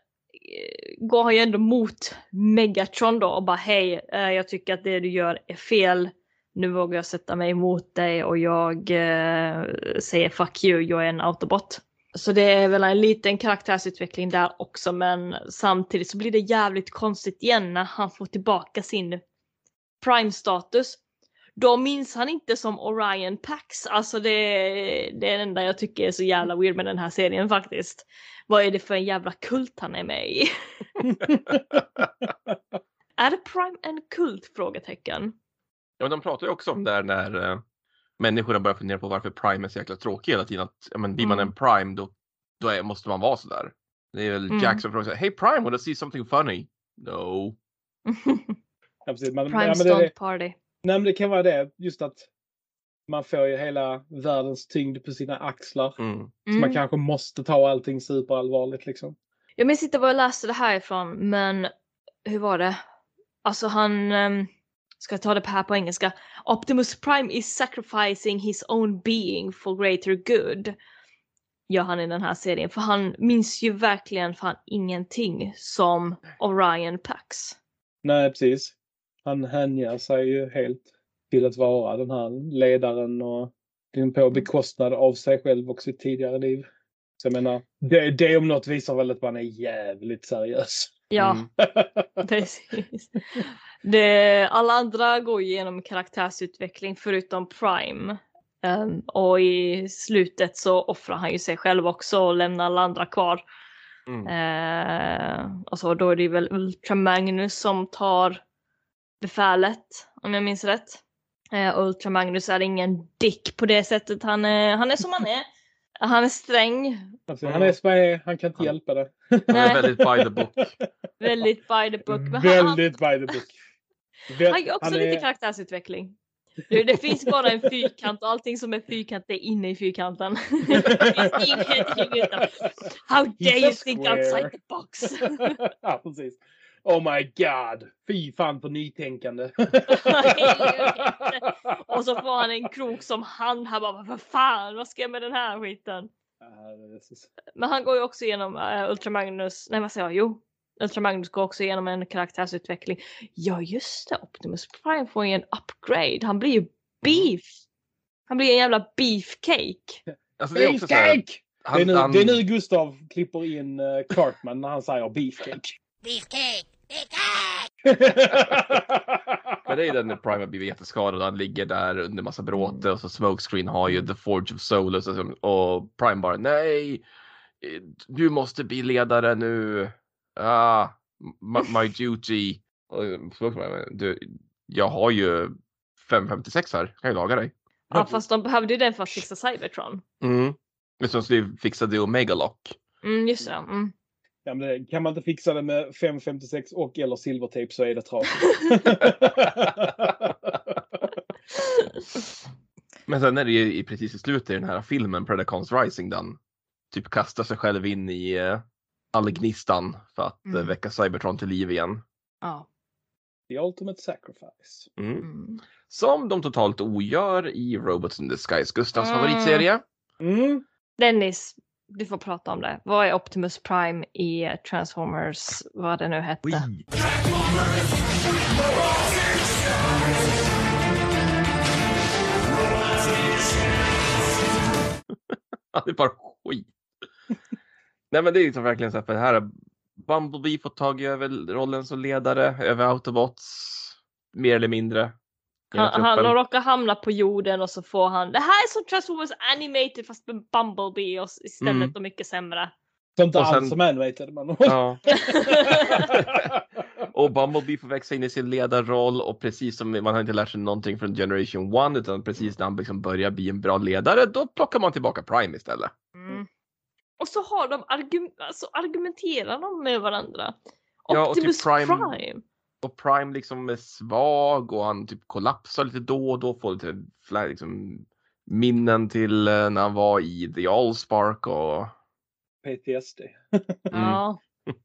S3: går han ju ändå mot Megatron då och bara hej, jag tycker att det du gör är fel. Nu vågar jag sätta mig emot dig och jag eh, säger fuck you, jag är en autobot. Så det är väl en liten karaktärsutveckling där också men samtidigt så blir det jävligt konstigt igen när han får tillbaka sin prime-status. Då minns han inte som Orion Pax. Alltså det, det är det enda jag tycker är så jävla weird med den här serien faktiskt. Vad är det för en jävla kult han är med i? är det Prime en kult? Frågetecken.
S4: Ja, men de pratar ju också om det här när eh, människorna börjar fundera på varför Prime är så jäkla tråkig hela tiden. Att, ja, men, blir man
S3: Mm.
S4: en Prime då, då är, måste man vara sådär. Det är väl
S3: Mm.
S4: Jack som frågar Hey Prime, wanna see something funny? No.
S1: Ja, precis. Man,
S3: Prime
S1: ja, men det,
S3: Stunt
S1: det,
S3: Party.
S1: nej, men det kan vara det. Just att man får ju hela världens tyngd på sina axlar.
S4: Mm.
S1: Så man
S3: Mm.
S1: kanske måste ta allting superallvarligt liksom.
S3: Jag minns inte var jag läste det här ifrån men hur var det? Alltså han, um, ska jag ta det här på engelska? Optimus Prime is sacrificing his own being for greater good. Gör han i den här serien. För han minns ju verkligen fan ingenting som Orion Pax.
S1: Nej, precis. Han hänger sig ju helt till att vara den här ledaren och på bekostnad av sig själv och sitt tidigare liv. Så jag menar, det, det om något visar väl att man är jävligt seriös.
S3: Ja,
S4: Mm.
S3: precis. Det, alla andra går igenom karaktärsutveckling förutom Prime. Ehm, och i slutet så offrar han ju sig själv också och lämnar alla andra kvar.
S4: Mm.
S3: Eh, och så då är det väl Ultra Magnus som tar befälet om jag minns rätt. Eh, och Ultra Magnus är ingen dick på det sättet. Han är, han är som han är. Han är sträng,
S1: Alltså, han är som han är, han kan inte hjälpa det.
S4: Han är väldigt by the book.
S3: väldigt by the book. Men han, han,
S1: Väldigt by the book. Väl-
S3: han gör också
S1: han
S3: lite
S1: är-
S3: karaktärsutveckling. Det, det finns bara en fyrkant och allting som är fyrkant är inne i fyrkanten. det finns ingenting utan. How dare you think
S1: square.
S3: outside the box?
S1: ja, precis. Oh my god! Fy fan för nytänkande.
S3: och så får han en krok som han. Han bara, vad fan, vad ska jag med den här skiten? Men han går ju också igenom uh, Ultra Magnus, nej vad säger jag, jo. Ultra Magnus går också igenom en karaktärsutveckling. Ja just det, Optimus Prime får ju en upgrade. Han blir ju beef. Han blir en jävla beefcake.
S4: Alltså,
S1: Beefcake! Det är,
S4: han,
S1: nu,
S4: han,
S1: det är nu Gustav klipper in uh, Cartman när han säger beefcake.
S8: Beefcake!
S4: Men det är den när Prime har blivit jätteskadad han ligger där under massa bråte och så Smokescreen har ju The Forge of Solus och, och Prime bara nej, du måste bli ledare nu. Ah, my, my duty. Du, jag har ju 556 här, kan jag laga dig.
S3: Ja fast de behövde ju den för att fixa Cybertron.
S4: Mm. Men så skulle fixa det Omega Lock.
S3: Mm just det. Mm.
S1: Ja, men det, kan man inte fixa det med 556 och eller silvertejp så är det trasigt.
S4: Men sen är det ju i- precis i slutet i den här filmen Predacons Rising den typ kastar sig själv in i uh, all gnistan för att eh,
S3: Mm.
S4: väcka Cybertron till liv igen.
S3: Ja.
S1: The ultimate sacrifice.
S4: Mm.
S3: Mm.
S4: Som de totalt ogör i Robots in Disguise, Gustavs
S3: Mm.
S4: favoritserie.
S1: Mm.
S3: Dennis, du får prata om det. Vad är Optimus Prime i Transformers, vad det nu hette?
S4: Oui. det är bara skit. Nej men det är liksom verkligen så här, för det här Bumblebee fått tag i över rollen som ledare över Autobots. Mer eller mindre.
S3: Han, han råkar hamna på jorden och så får han det här är som Transformers Animated fast med Bumblebee och istället
S4: Mm.
S3: och mycket sämre.
S1: Så inte
S4: Och sen-
S1: alls som animated man.
S4: Ja. Och Bumblebee får växa in i sin ledarroll och precis som man har inte lärt sig någonting från Generation 1 utan precis när han liksom börjar bli en bra ledare då plockar man tillbaka Prime istället.
S3: Mm. Och så har de argum alltså, argumenterar de med varandra.
S4: Ja, och typ
S3: Optimus
S4: Prime-
S3: Prime.
S4: Och Prime liksom är svag och han typ kollapsar lite då och då. Får lite liksom, minnen till eh, när han var i The Allspark och
S1: PTSD.
S3: Ja.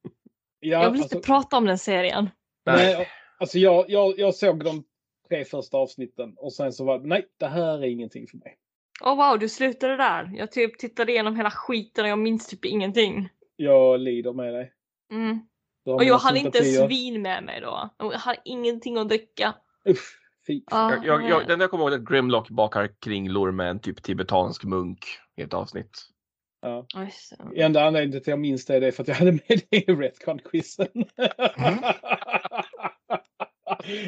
S1: Ja,
S3: Jag vill inte
S1: alltså,
S3: prata om den serien.
S1: nej, alltså jag, jag, jag såg de tre första avsnitten och sen så var det, nej, det här är ingenting för mig.
S3: Åh wow, du slutade där. Jag typ tittade igenom hela skiten och jag minns typ ingenting.
S1: Jag lider med dig.
S3: Mm. Och jag hade inte svin med mig då. Jag hade ingenting att dricka.
S1: Fy.
S3: Ja,
S4: jag, jag, jag, den jag kommer ihåg är att Grimlock bakar kringlor med en typ tibetansk munk i ett avsnitt.
S1: Ja. Enda anledningen till att jag minns det är för att jag hade med det i Retcon-quizen.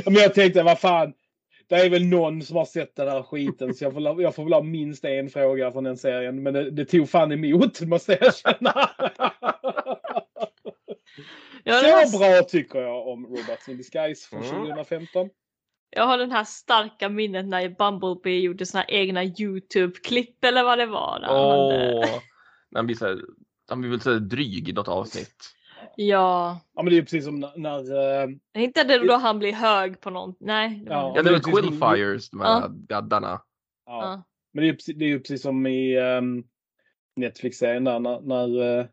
S1: Men jag tänkte, vad fan. Det är väl någon som har sett den här skiten så jag får, jag får väl ha minst en fråga från den serien. Men det, det tog fan emot måste jag erkänna.
S3: Ja, det var
S1: Så bra tycker jag om Robots in Disguise från
S4: Mm.
S1: 2015.
S3: Jag har den här starka minnet när Bumblebee gjorde såna egna Youtube-klipp eller vad det var. Där han!
S4: Han blir, så här, han blir väl så här dryg i något avsnitt.
S3: Ja.
S1: Ja men det är ju precis som när, när eh,
S3: Inte det då han blir hög på någon? Nej. det var
S1: Ja.
S3: det.
S4: Ja, det är väl
S1: precis som-
S4: Quillfires, de här
S3: Ja.
S4: gaddarna.
S1: ja.
S3: Ja.
S1: Men det är ju precis, det är ju precis som i um, Netflix-serien där när, när, eh,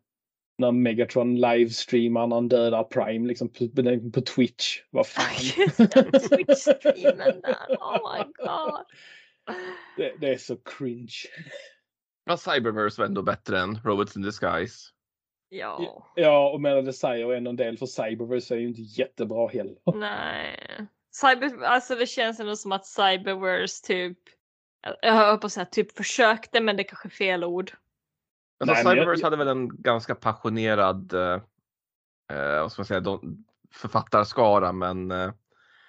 S1: när Megatron livestreamar när han dödar Prime liksom på, på, Twitch. Vad fan.
S3: Twitch-streamen där. Oh my god.
S1: det, det är så cringe.
S4: Ja, Cyberverse var ändå bättre än Robots in Disguise.
S3: Ja.
S1: Ja, och medan det säger ändå en del för Cyberverse är ju inte jättebra heller.
S3: Nej. Cyber, alltså det känns ändå som att Cyberverse typ, jag- jag höll på att säga typ försökte men det är kanske är fel ord.
S4: Alltså,
S1: Nej, men jag-
S4: Cyberverse hade väl en ganska passionerad eh, eh, vad ska man säga, de, författarskara men eh,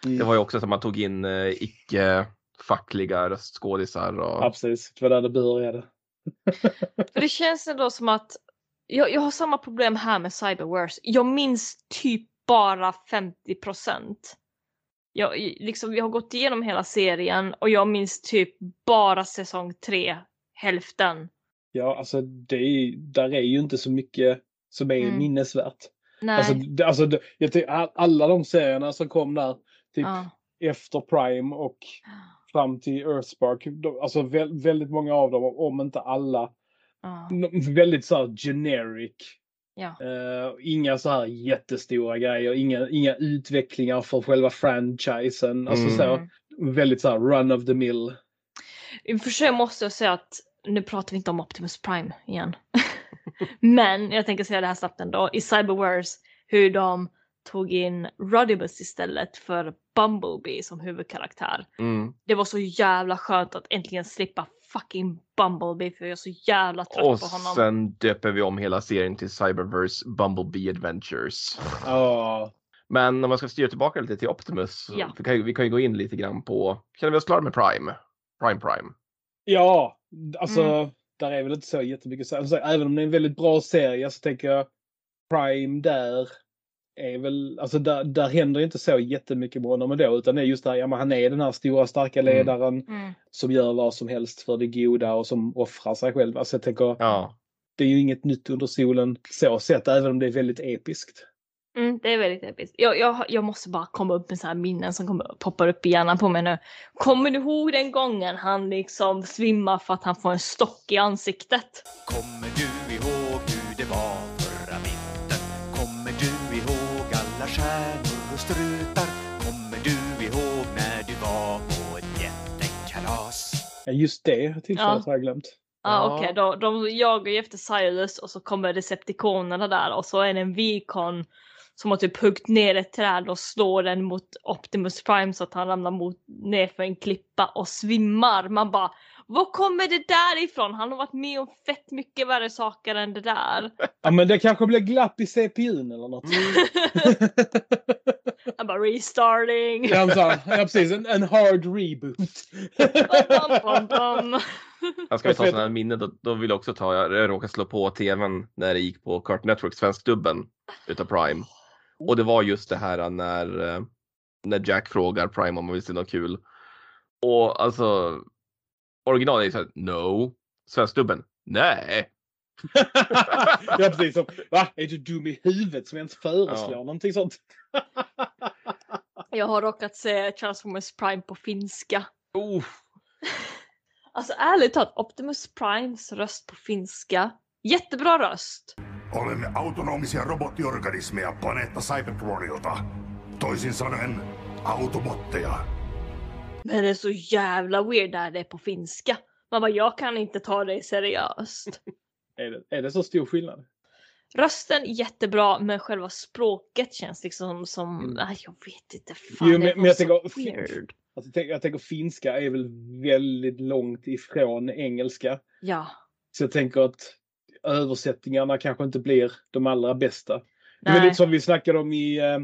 S1: Mm.
S4: det var ju också som man tog in eh, icke fackliga röstskådisar och
S1: Ja, precis. Det var där det började.
S3: För det känns ändå som att jag, jag har samma problem här med Cyberverse. Jag minns typ bara 50 procent. Jag, liksom, jag har gått igenom hela serien och jag minns typ bara säsong 3, hälften.
S1: Ja, alltså det är, där är ju inte så mycket som är
S3: Mm.
S1: minnesvärt.
S3: Nej.
S1: Alltså, det, alltså det, jag all- alla de serierna som kom där, typ
S3: ja.
S1: efter Prime och fram till Earthspark, de, alltså vä väldigt många av dem, om inte alla,
S3: Ja.
S1: väldigt så här generic.
S3: Ja.
S1: Eh, inga så här jättestora grejer, inga, inga utvecklingar för själva franchisen. Alltså
S4: Mm.
S1: så, väldigt så här run of the mill.
S3: I och för sig måste jag säga att nu pratar vi inte om Optimus Prime igen. Men jag tänker säga det här snabbt ändå. I Cyberverse hur de tog in Rodimus istället för Bumblebee som huvudkaraktär.
S4: mm.
S3: Det var så jävla skönt att äntligen slippa fucking Bumblebee för jag är så jävla trött
S4: och
S3: på honom.
S4: sen döper vi om hela serien till Cyberverse Bumblebee Adventures.
S1: Ja,
S4: Men om man ska styra tillbaka lite till Optimus,
S3: Ja.
S4: vi, kan ju, vi kan ju gå in lite grann på, känner vi oss klara med Prime? Prime Prime.
S1: ja alltså
S3: Mm.
S1: där är väl inte så jättemycket. så- Alltså, även om det är en väldigt bra serie så tänker jag Prime där är väl, alltså där, där händer inte så jättemycket med honom då utan det är just där, ja men han är den här stora starka
S4: Mm.
S1: ledaren
S3: Mm.
S1: som gör vad som helst för det goda och som offrar sig själv. Alltså jag tänker,
S4: Ja.
S1: det är ju inget nytt under solen så sett även om det är väldigt episkt.
S3: Mm, det är väldigt episkt. Jag, jag, jag måste bara komma upp med så här minnen som kommer, poppar upp i hjärnan på mig nu. Kommer du ihåg den gången han liksom svimmar för att han får en stock i ansiktet?
S5: Kommer du ihåg hur det var förra vintern? Kommer du ihåg alla stjärnor och strutar? Kommer du ihåg när du var på ett jättekalas?
S1: Ja, just det tillfället
S3: Ja.
S1: har jag glömt.
S3: Ja
S4: Ja.
S3: okej, då, de jagar ju efter Cyrus och så kommer Decepticonerna där och så är det en Vicon som har typ huggt ner ett träd och slår den mot Optimus Prime så att han ramlar mot, ner för en klippa och svimmar. Man bara Var kommer det där ifrån? Han har varit med om fett mycket värre saker än det där.
S1: Ja men det kanske blir glapp i CPUn eller något.
S3: Han bara restarting.
S1: Ja, ja precis, en, en hard reboot.
S4: Jag ska vi ta sådana här minnen då, då vill jag också ta, jag råkade slå på tvn när det gick på Cartoon Network, svenskdubben utav Prime. Och det var just det här när, eh, när Jack frågar Prime om han vill se något kul. Och alltså originalet är såhär no. Svenskdubben nej.
S1: ja precis, som, va? Är du dum i huvudet som ens föreslår
S4: Ja.
S1: någonting sånt?
S3: Jag har råkat se Transformers Prime på finska.
S4: Oh,
S3: Alltså ärligt talat, Optimus Primes röst på finska. Jättebra röst.
S11: Olemme autonomisia robottiorganismeja planeetta Cybertronilta. Toisin sanoen autobotteja.
S3: Men det är så jävla weird när det är på finska. Man bara, jag kan inte ta dig seriöst.
S1: Är det, är det så stor skillnad?
S3: Rösten jättebra men själva språket känns liksom som,
S1: Mm.
S3: jag vet inte. Fan,
S1: Jo,
S3: det
S1: men, men
S3: var
S1: jag
S3: så
S1: tänker,
S3: weird.
S1: alltså, jag tänker, jag tänker finska är väl väldigt långt ifrån engelska.
S3: Ja.
S1: Så jag tänker att översättningarna kanske inte blir de allra bästa. Det var lite som vi snackade om i eh,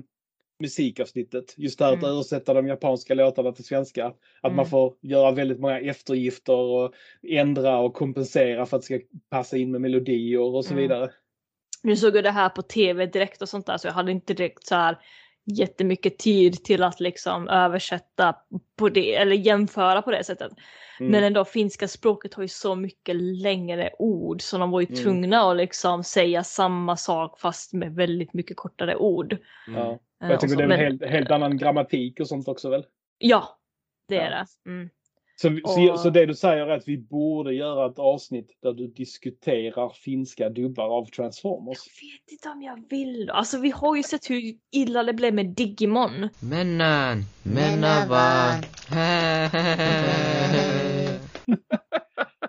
S1: musikavsnittet. Just det här att
S3: Mm.
S1: översätta de japanska låtarna till svenska. Att man
S3: Mm.
S1: får göra väldigt många eftergifter och ändra och kompensera för att det ska passa in med melodier och så
S3: Mm.
S1: vidare.
S3: Nu såg jag det här på tv direkt och sånt där så jag hade inte direkt så här jättemycket tid till att liksom översätta på det eller jämföra på det sättet.
S1: Mm.
S3: Men ändå finska språket har ju så mycket längre ord så de var ju
S1: Mm.
S3: tvungna att liksom säga samma sak fast med väldigt mycket kortare ord.
S1: Ja.
S3: Eh,
S1: Och Jag
S3: och
S1: tycker
S3: så,
S1: det är en
S3: men-
S1: helt, helt annan grammatik och sånt också väl?
S3: Ja, det är
S1: Ja.
S3: det. Mm.
S1: Så,
S3: Och-
S1: så det du säger är att vi borde göra ett avsnitt där du diskuterar finska dubbar av Transformers.
S3: Jag vet inte om jag vill. Alltså vi har ju sett hur illa det blev med Digimon.
S12: Mennan, mennavan.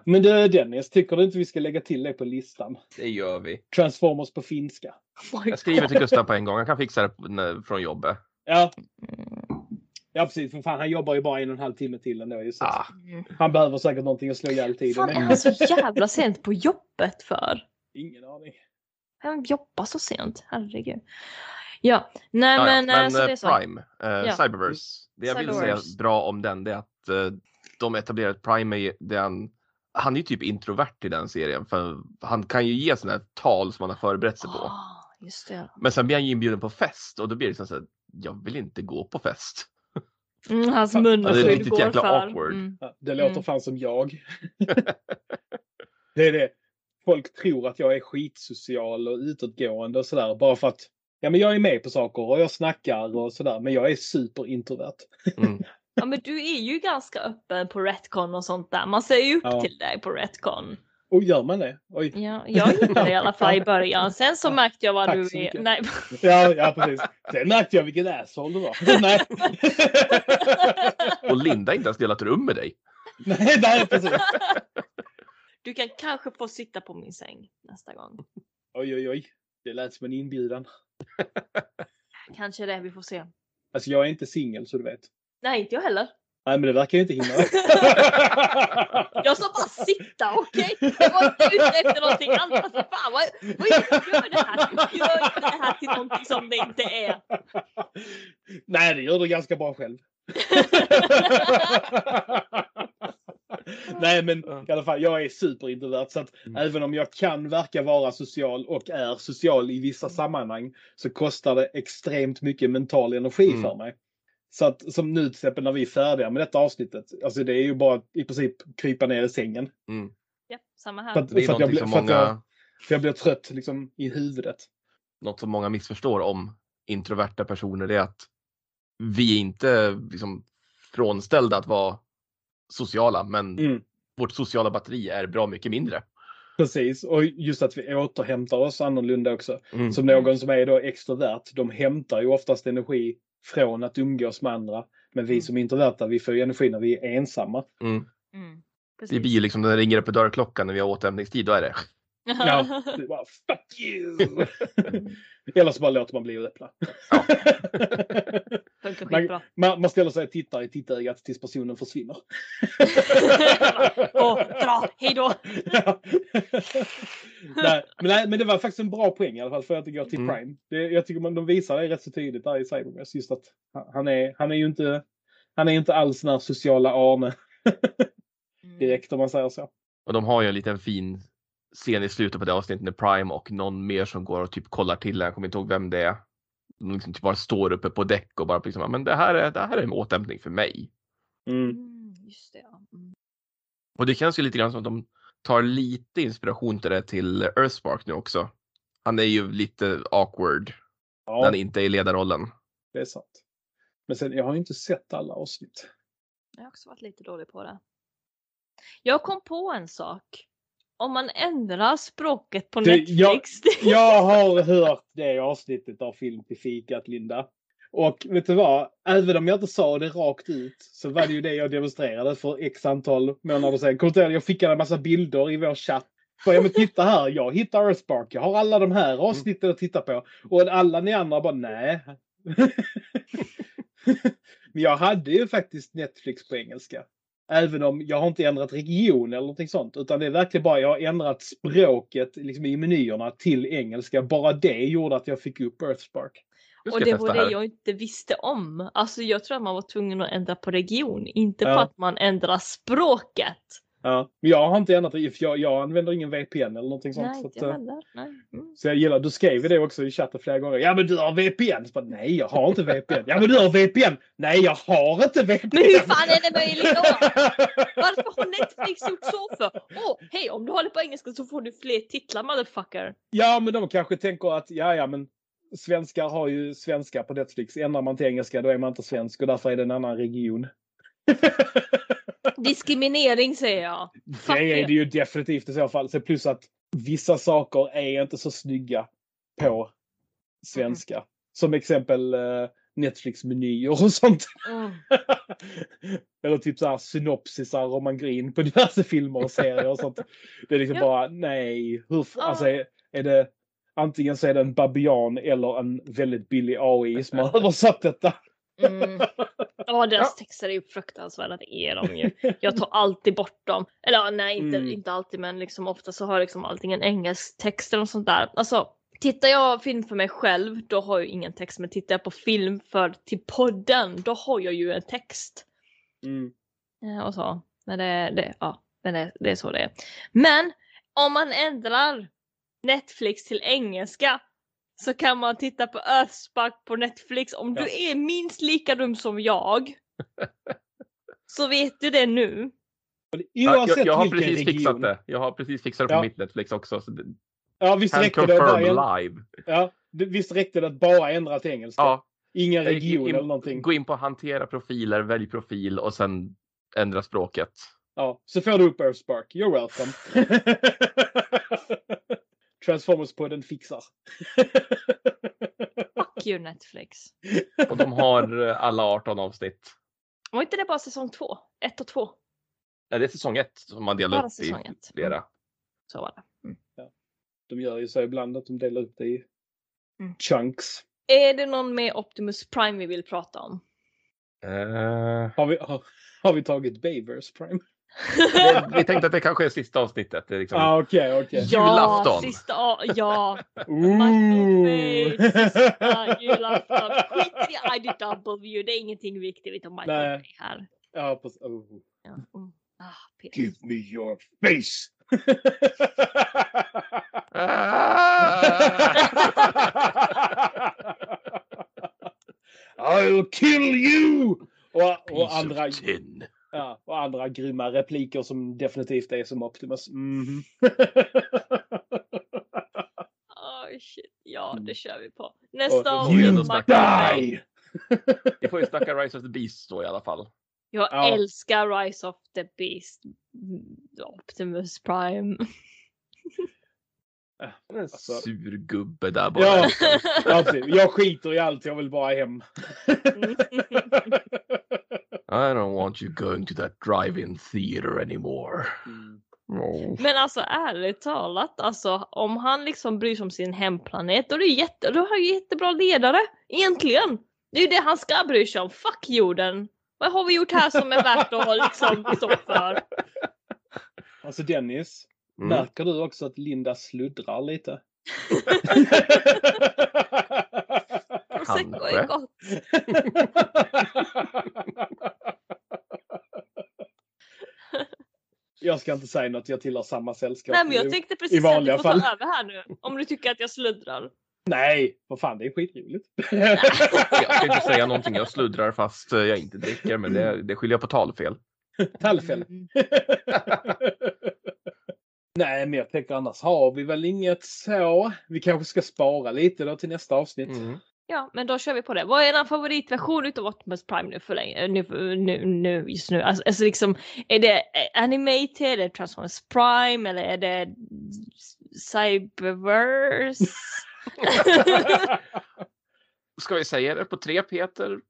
S1: Men du Dennis, tycker du inte vi ska lägga till det på listan?
S4: det gör vi.
S1: Transformers på finska.
S3: Oh
S4: Jag skriver till. Gustav på en gång, han kan fixa det från jobbet.
S1: Ja. Ja precis, för fan han jobbar ju bara en och en halv timme till ändå. ju, Så
S4: Ah.
S1: Han behöver säkert någonting att slå ihjäl tiden
S3: Fan är han så jävla sent på jobbet för?
S1: Ingen aning.
S3: Han jobbar så sent, herregud. Ja, nej
S4: ja,
S3: men,
S4: ja. men
S3: så det är så.
S4: Prime, eh,
S3: Ja.
S4: Cyberverse. Det jag vill säga bra om den det är att eh, de etablerar att Prime är det han, är ju typ introvert i den serien för han kan ju ge sådana här tal som han har förberett sig på.
S3: Ah, just det.
S4: Men sen blir han ju inbjuden på fest och då blir det liksom så här, jag vill inte gå på fest.
S3: Mm, hans
S1: Ja,
S3: munskydd
S4: riktigt
S3: går
S4: jäkla
S3: för.
S4: awkward.
S3: Mm.
S1: Ja, det låter
S3: Mm.
S1: fan som jag. det är det. Folk tror att jag är skitsocial och utåtgående och sådär bara för att ja, men jag är med på saker och jag snackar och sådär. Men jag är superintrovert.
S4: Mm.
S3: Ja men du är ju ganska öppen på Retcon och sånt där. Man ser ju upp
S1: Ja.
S3: till dig på Retcon.
S1: Och gör man det? Oj.
S3: Ja, jag gillade det i alla fall i början. Sen så märkte jag vad
S1: Tack
S3: du
S1: så
S3: är.
S1: mycket.
S3: Nej.
S1: Ja, ja precis. Sen märkte jag vilken asshole du var. nej.
S4: Och Linda har inte ens delat rum med dig.
S1: nej, nej, precis.
S3: Du kan kanske få sitta på min säng nästa gång.
S1: Oj, oj, oj. Det lät som en inbjudan.
S3: Kanske det, vi får se.
S1: Alltså jag är inte singel så du vet.
S3: Nej, inte jag heller.
S1: Nej, men det verkar ju inte hindra.
S3: Jag sa bara sitta, okej? Jag var inte ute efter någonting annat. Fan, vad, vad gör du det här? Gör inte det här till någonting som det inte är.
S1: Nej, det gör du ganska bra själv. Nej, men i alla fall, jag är superintrovert. Så att även om jag kan verka vara social och är social i vissa sammanhang så kostar det extremt mycket mental energi
S4: Mm.
S1: för mig. Så att som nu till exempel när vi är färdiga med detta avsnittet. Alltså det är ju bara i princip krypa ner i sängen.
S4: Mm.
S3: Ja, samma här.
S1: För att,
S4: Det är
S1: för att, jag, blir, för, att jag,
S4: många,
S1: för jag blir trött liksom i huvudet.
S4: något som många missförstår om introverta personer är att vi är inte liksom frånställda att vara sociala men
S1: Mm.
S4: vårt sociala batteri är bra mycket mindre.
S1: Precis, och just att vi återhämtar oss annorlunda också.
S4: Mm.
S1: Som någon som är då extrovert, de hämtar ju oftast energi från att umgås med andra. Men vi
S3: Mm.
S1: som är introverta, vi får ju energi när vi är ensamma.
S4: Mm.
S3: Mm,
S4: Det
S3: precis.
S4: blir ju liksom när det ringer på dörrklockan när vi har återhämtningstid, då är det
S1: Ja, det är bara fuck you! Eller så bara låter man bli att öppna.
S3: Funkar
S1: Man, man, man ställer sig och tittar i tittögat tills personen försvinner.
S3: Åh, dra, hejdå!
S1: Ja. nej, men, nej, men det var faktiskt en bra poäng i alla fall för att det går till
S4: Mm.
S1: Prime. Det, jag tycker man, de visar det rätt så tydligt där i Cyberverse. Just att han- han är, han är ju inte, han är inte alls den här sociala Arne direkt om man säger så.
S4: Och de har ju en liten fin scen i slutet på det avsnittet när Prime och någon mer som går och typ kollar till Jag kommer inte ihåg vem det är. De liksom typ bara står uppe på däck och bara liksom, "Ja, men det här är, det här är en återhämtning för mig.
S1: Mm.
S3: Mm, just det, ja. Mm.
S4: Och det känns ju lite grann som att de tar lite inspiration till det till Earthspark nu också. Han är ju lite awkward när
S1: Ja,
S4: han inte är i ledarrollen.
S1: det är sant. Men sen, jag har ju inte sett alla avsnitt.
S3: Jag har också varit lite dålig på det. Jag kom på en sak. Om man ändrar språket på
S1: Det- jag-
S3: Netflix.
S1: Jag har hört det avsnittet av Film till fikat, Linda. Och vet du vad? Även om jag inte sa det rakt ut så var det ju det jag demonstrerade för x antal månader sedan. Kommer du ihåg, Jag skickade en massa bilder i vår chatt. Bara, ja men titta här, jag hittar Earthspark. Jag har alla de här avsnitten att titta på. Och alla ni andra bara, nej. men jag hade ju faktiskt Netflix på engelska. Även om jag har inte ändrat region eller någonting sånt. Utan det är verkligen bara jag har ändrat språket liksom, i menyerna till engelska. Bara det gjorde att jag fick upp Earthspark.
S3: Och det var det jag inte visste om. Alltså jag tror att man var tvungen att ändra på region, inte på
S1: Ja.
S3: att man ändrar språket.
S1: Ja. Men jag har inte ändrat det, för jag, jag använder ingen VPN eller någonting sånt.
S3: Nej,
S1: så, att,
S3: jag
S1: eh,
S3: heller. Nej. Mm.
S1: så jag gillar, du skrev ju det också i chatten flera gånger. Ja men du har VPN! Så bara, Nej jag har inte VPN. Ja men du har VPN! Nej jag har inte VPN!
S3: Men hur fan är det möjligt då? Varför har Netflix gjort så för? Åh, hej om du håller på engelska så får du fler titlar motherfucker.
S1: Ja, men de kanske tänker att ja, ja, men svenskar har ju svenska på Netflix. Ändrar man till engelska då är man inte svensk och därför är det en annan region.
S3: Diskriminering säger jag. Fuck
S1: det är det ju definitivt i så fall. Så plus att vissa saker är inte så snygga på svenska. Som exempel eh, Netflix-menyer och sånt.
S3: Mm.
S1: Eller typ så här synopsisar om man går in på diverse filmer och serier och sånt. Det är liksom
S3: Ja.
S1: bara nej. Hur,
S3: Ja.
S1: alltså är, är det antingen så är det en babian eller en väldigt billig AI som har översatt detta.
S3: Mm. Ja, deras texter är ju fruktansvärda, det är de ju. Jag tar alltid bort dem. Eller ja, nej, inte,
S1: Mm.
S3: inte alltid, men liksom ofta så har jag liksom allting en engelsk text eller något sånt där. Alltså, tittar jag film för mig själv, då har jag ingen text. Men tittar jag på film för till podden, då har jag ju en text.
S1: Mm.
S3: Eh, och så. Men det, det, ja, men det, det är så det är. Men om man ändrar Netflix till engelska så kan man titta på Earthspark på Netflix. Om
S1: Ja.
S3: du är minst lika dum som jag så vet du det nu.
S4: Ja, jag, jag har precis
S1: region.
S4: fixat det. Jag har precis fixat det på
S1: Ja.
S4: mitt Netflix också. Så det,
S1: Ja, visst räckte det bara,
S4: live.
S1: ja, det- visst räckte det att bara ändra till engelska?
S4: Ja,
S1: Ingen
S4: gick
S1: region
S4: in-
S1: eller någonting?
S4: gå in på hantera profiler, välj profil och sen ändra språket.
S1: Ja, så får du upp Earthspark. You're welcome. Transformers-podden fixar.
S3: Fuck you Netflix.
S4: Och de har eh, alla 18 avsnitt.
S3: Var inte det bara säsong två? Ett och två?
S4: Ja, det är säsong ett som man delar
S3: Bara
S4: upp i
S3: säsong ett.
S4: flera.
S3: Så var det. Mm.
S1: De gör ju så ibland att de delar upp det i
S3: Mm.
S1: chunks.
S3: Är det någon med Optimus Prime vi vill prata om?
S4: Eh,
S1: Har vi, har, har vi tagit Bavers Prime?
S4: Det, vi tänkte att det kanske är sista avsnittet. Det är liksom,
S1: Ah, okej.
S3: Ja,
S4: Julafton.
S3: sista, a- ja.
S1: Ooh.
S3: Michael Bay, sista julafton. Skit i IDW, det är ingenting viktigt om Michael
S1: Nej.
S3: Bay här.
S1: Ja, precis. Oh.
S3: Ja. Mm. Ah.
S1: Give me your face! I'll kill you! Och, och,
S4: Piece
S1: andra,
S4: of tin.
S1: Ja, och andra grymma repliker som definitivt är som Optimus. Mhm.
S3: Oh, shit. Ja,
S1: Mm.
S3: det kör vi på. Nästa
S4: Och-
S3: avsnitt
S4: You.
S1: Die!
S4: Vi får ju snacka Rise of the Beast då i alla fall.
S3: Jag
S1: Ja.
S3: älskar Rise of the Beast. Mm, Optimus Prime.
S4: En
S1: Alltså-
S4: sur gubbe där bara.
S1: Ja, ja, precis. jag skiter i allt, jag vill bara hem.
S4: I don't want you going to that drive-in theater anymore.
S1: Mm.
S3: Men alltså ärligt talat, alltså om han liksom bryr sig om sin hemplanet då är det jätte, då har han ju jättebra ledare. Egentligen. Det är ju det han ska bry sig om. Fuck jorden. Vad har vi gjort här som är värt att liksom stå för?
S1: Alltså Dennis,
S4: Mm.
S1: märker du också att Linda sluddrar lite?
S3: Prosecco är gott.
S1: Jag ska inte säga något, jag tillhör samma sällskap.
S3: Nej men jag tänkte precis att du får
S1: fall.
S3: ta över här nu. Om du tycker att jag sluddrar.
S1: Nej, vad fan det är skitroligt.
S4: Jag ska inte säga någonting, jag sluddrar fast jag inte dricker men det, det skyller jag på talfel.
S1: Tallfäll. Nej, men jag tänker annars har vi väl inget så. Vi kanske ska spara lite då till nästa avsnitt.
S4: Mm.
S3: Ja, men då kör vi på det. Vad är er favoritversion utav Optimus Prime nu för länge? Nu, nu, nu just nu? Alltså, alltså liksom, är det eh, animated, är det Transformers Prime eller är det Cyberverse?
S4: Ska vi säga det på tre Peter?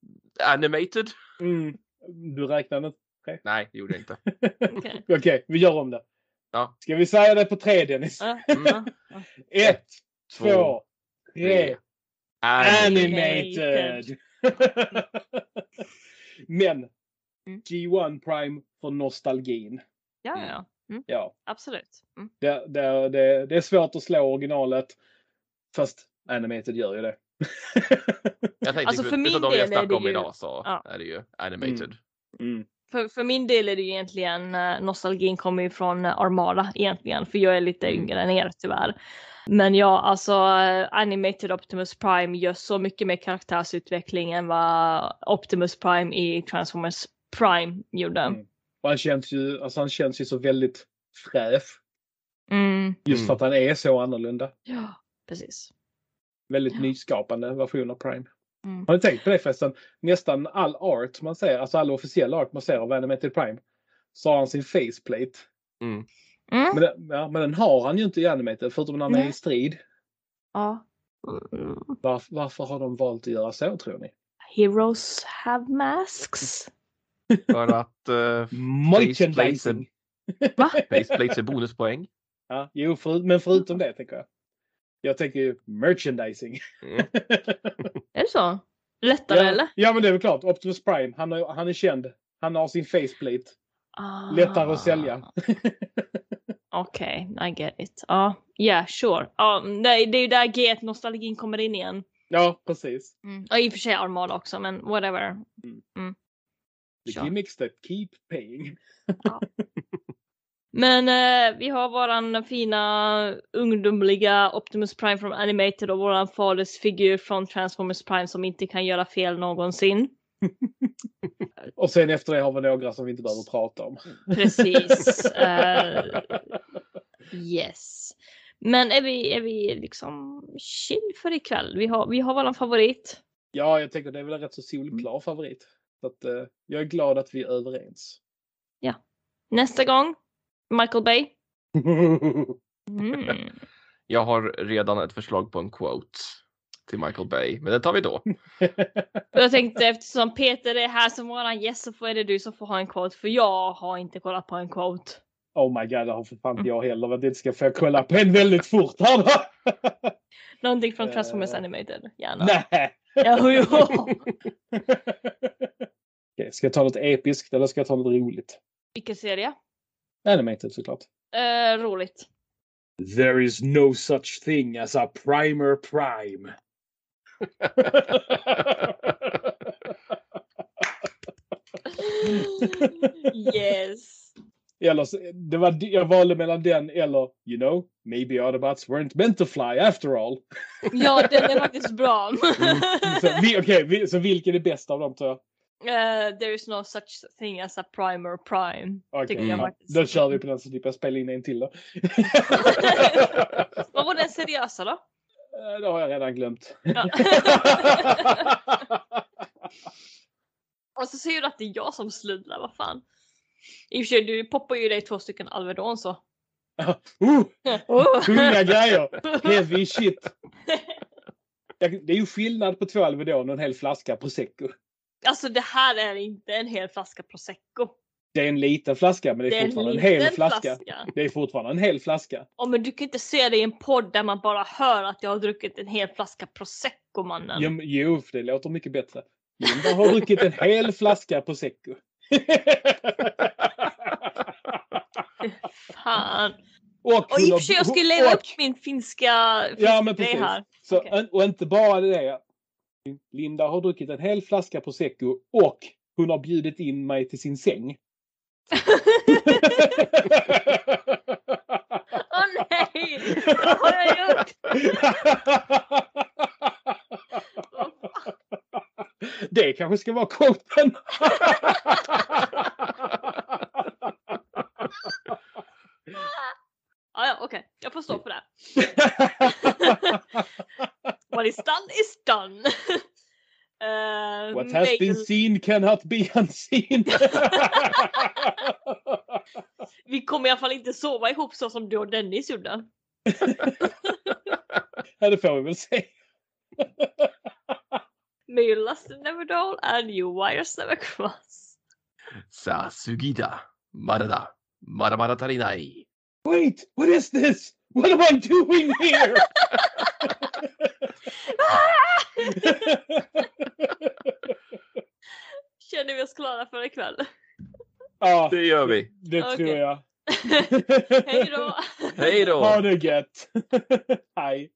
S4: Animated?
S1: Mm. Du räknade inte?
S4: Nej, det gjorde jag inte.
S3: Okej.
S1: Okej, vi gör om det.
S4: Ja.
S1: Ska vi säga det på tre Dennis?
S4: Mm.
S1: Ett,
S4: Två,
S1: två, tre.
S4: Animated.
S1: Animated! Men
S3: Mm.
S1: G1 Prime för nostalgin.
S3: Ja, ja, ja. Mm,
S1: Ja,
S3: absolut. Mm.
S1: det, det, det, det är svårt att slå originalet. Fast Animated gör ju det.
S4: Jag tänkte
S3: Alltså, för
S4: för
S3: min
S4: utav de jag
S3: del är
S4: snackade
S3: det
S4: om
S3: ju-
S4: idag så
S3: Ja.
S4: är det ju animated.
S1: Mm.
S3: För, för min del är det ju egentligen, eh, nostalgin kommer ju från eh, Armada egentligen, för jag är lite
S4: Mm.
S3: yngre än er tyvärr. Men ja, alltså eh, Animated Optimus Prime gör så mycket mer karaktärsutveckling än vad Optimus Prime i Transformers Prime gjorde.
S1: Mm. Och han känns ju, alltså han känns ju så väldigt fräsch.
S3: Mm.
S1: Just
S4: Mm.
S1: för att han är så annorlunda.
S3: Ja, precis.
S1: Väldigt
S3: Ja.
S1: nyskapande version av Prime.
S3: Mm.
S1: Har ni tänkt på det förresten? Nästan all art man ser, alltså all officiell art man ser av Animated Prime, så har han sin faceplate.
S4: Mm.
S3: Mm.
S1: Men, den- ja, men den har han ju inte i Animated, förutom när han är i strid.
S3: Ja. Mm.
S1: Varför, varför har de valt att göra så tror ni?
S3: Heroes have masks.
S4: För att uh,
S1: Merchandising!
S3: Va?
S4: faceplates är bonuspoäng.
S1: Ja, jo, för, men förutom det tänker jag. Jag tänker ju merchandising.
S4: Mm.
S3: Är det så? Lättare
S1: ja,
S3: eller?
S1: ja, men det är väl klart. Optimus Prime, han, har, han är känd. Han har sin faceplate.
S3: Ah.
S1: Lättare att sälja.
S3: Okej, I get it. Ja, yeah, sure. Ja, nej, det är ju där G1-nostalgin kommer in igen.
S1: Ja, precis.
S3: Mm. Ja, i och för sig Armada också, men whatever.
S1: The
S3: Sure.
S1: gimmicks that keep paying.
S3: Men eh, vi har våran fina ungdomliga Optimus Prime från Animated och våran faders figur från Transformers Prime som inte kan göra fel någonsin.
S1: Och sen efter det har vi några som vi inte behöver prata om.
S3: Precis. Eh, yes. Men är vi, är vi liksom chill för ikväll? Vi har, vi har våran favorit.
S1: Ja, jag tänker det är väl en rätt så solklar favorit. Så att, eh, jag är glad att vi är överens.
S3: Nästa gång, Michael Bay. Mm.
S4: Jag har redan ett förslag på en quote till Michael Bay, men det tar vi då.
S3: Jag tänkte eftersom Peter är här som våran gäst så får- är det du som får ha en quote för jag har inte kollat på en quote.
S1: oh my god, det har för fan inte jag heller. Men det ska få kolla på en väldigt fort här då.
S3: Någonting från. Transformers Animated. Gärna.
S1: Nej!
S3: Jo, jo.
S1: Okej, ska jag ta något episkt eller ska jag ta något roligt?
S3: Vilken serie?
S1: Animated såklart.
S3: Eh, roligt.
S1: There is no such thing as a primer prime.
S3: yes.
S1: Eller, så- det var, jag valde mellan den eller, you know, maybe Autobots weren't meant to fly after all.
S3: Ja, den är faktiskt bra.
S1: Så, vi, okej, vi, så vilken är bäst av dem tror jag?
S3: Eh, there is no such thing as a primer prime.
S1: Okej,
S3: Tycker jag
S1: ja,
S3: faktiskt.
S1: då kör vi på den så slipper jag spela in en till då.
S3: Vad var den seriösa då?
S1: Eh, det har jag redan glömt.
S3: Ja. Och så säger du att det är jag som sluddrar, vad fan. I och för sig, du poppar ju dig två stycken Alvedon så.
S1: uh,
S3: Oh.
S1: tunga grejer! Heavy shit! Det är ju skillnad på två Alvedon och en hel flaska prosecco.
S3: Alltså det här är inte en hel flaska prosecco.
S1: Det är en liten flaska, men det är,
S3: Det är en
S1: fortfarande en, hel
S3: liten
S1: flaska.
S3: flaska.
S1: Det är fortfarande en hel flaska.
S3: Ja, men du kan inte säga det i en podd där man bara hör att jag har druckit en hel flaska prosecco mannen.
S1: Jo, jo, det låter mycket bättre. Linda har druckit en hel flaska prosecco.
S3: Fan.
S1: Och,
S3: Och i och för sig jag skulle leva upp min finska,
S1: Ja,
S3: finska
S1: men
S3: grej
S1: precis.
S3: här.
S1: Så, Och inte bara det. Linda har druckit en hel flaska prosecco och hon har bjudit in mig till sin säng.
S3: Åh nej! Vad har jag gjort?
S1: Det kanske ska vara quoten.
S3: Ah, ja, okej. Jag får stå för det. What is done is done. Eh,
S1: What has been seen cannot be unseen.
S3: Vi kommer i alla fall inte sova ihop så som du och Dennis gjorde.
S1: ja, det får vi väl se.
S3: May your lust never dull and your wires never cross.
S4: Sa sugida. Marada. Maramara tarinai.
S1: Wait, what is this? What am I doing here?
S3: Känner vi oss klara för ikväll?
S1: ja,
S4: Det gör vi.
S1: det
S3: Okej.
S1: tror jag.
S3: Hej då!
S4: Hej då!
S1: Ha det gött. Hej.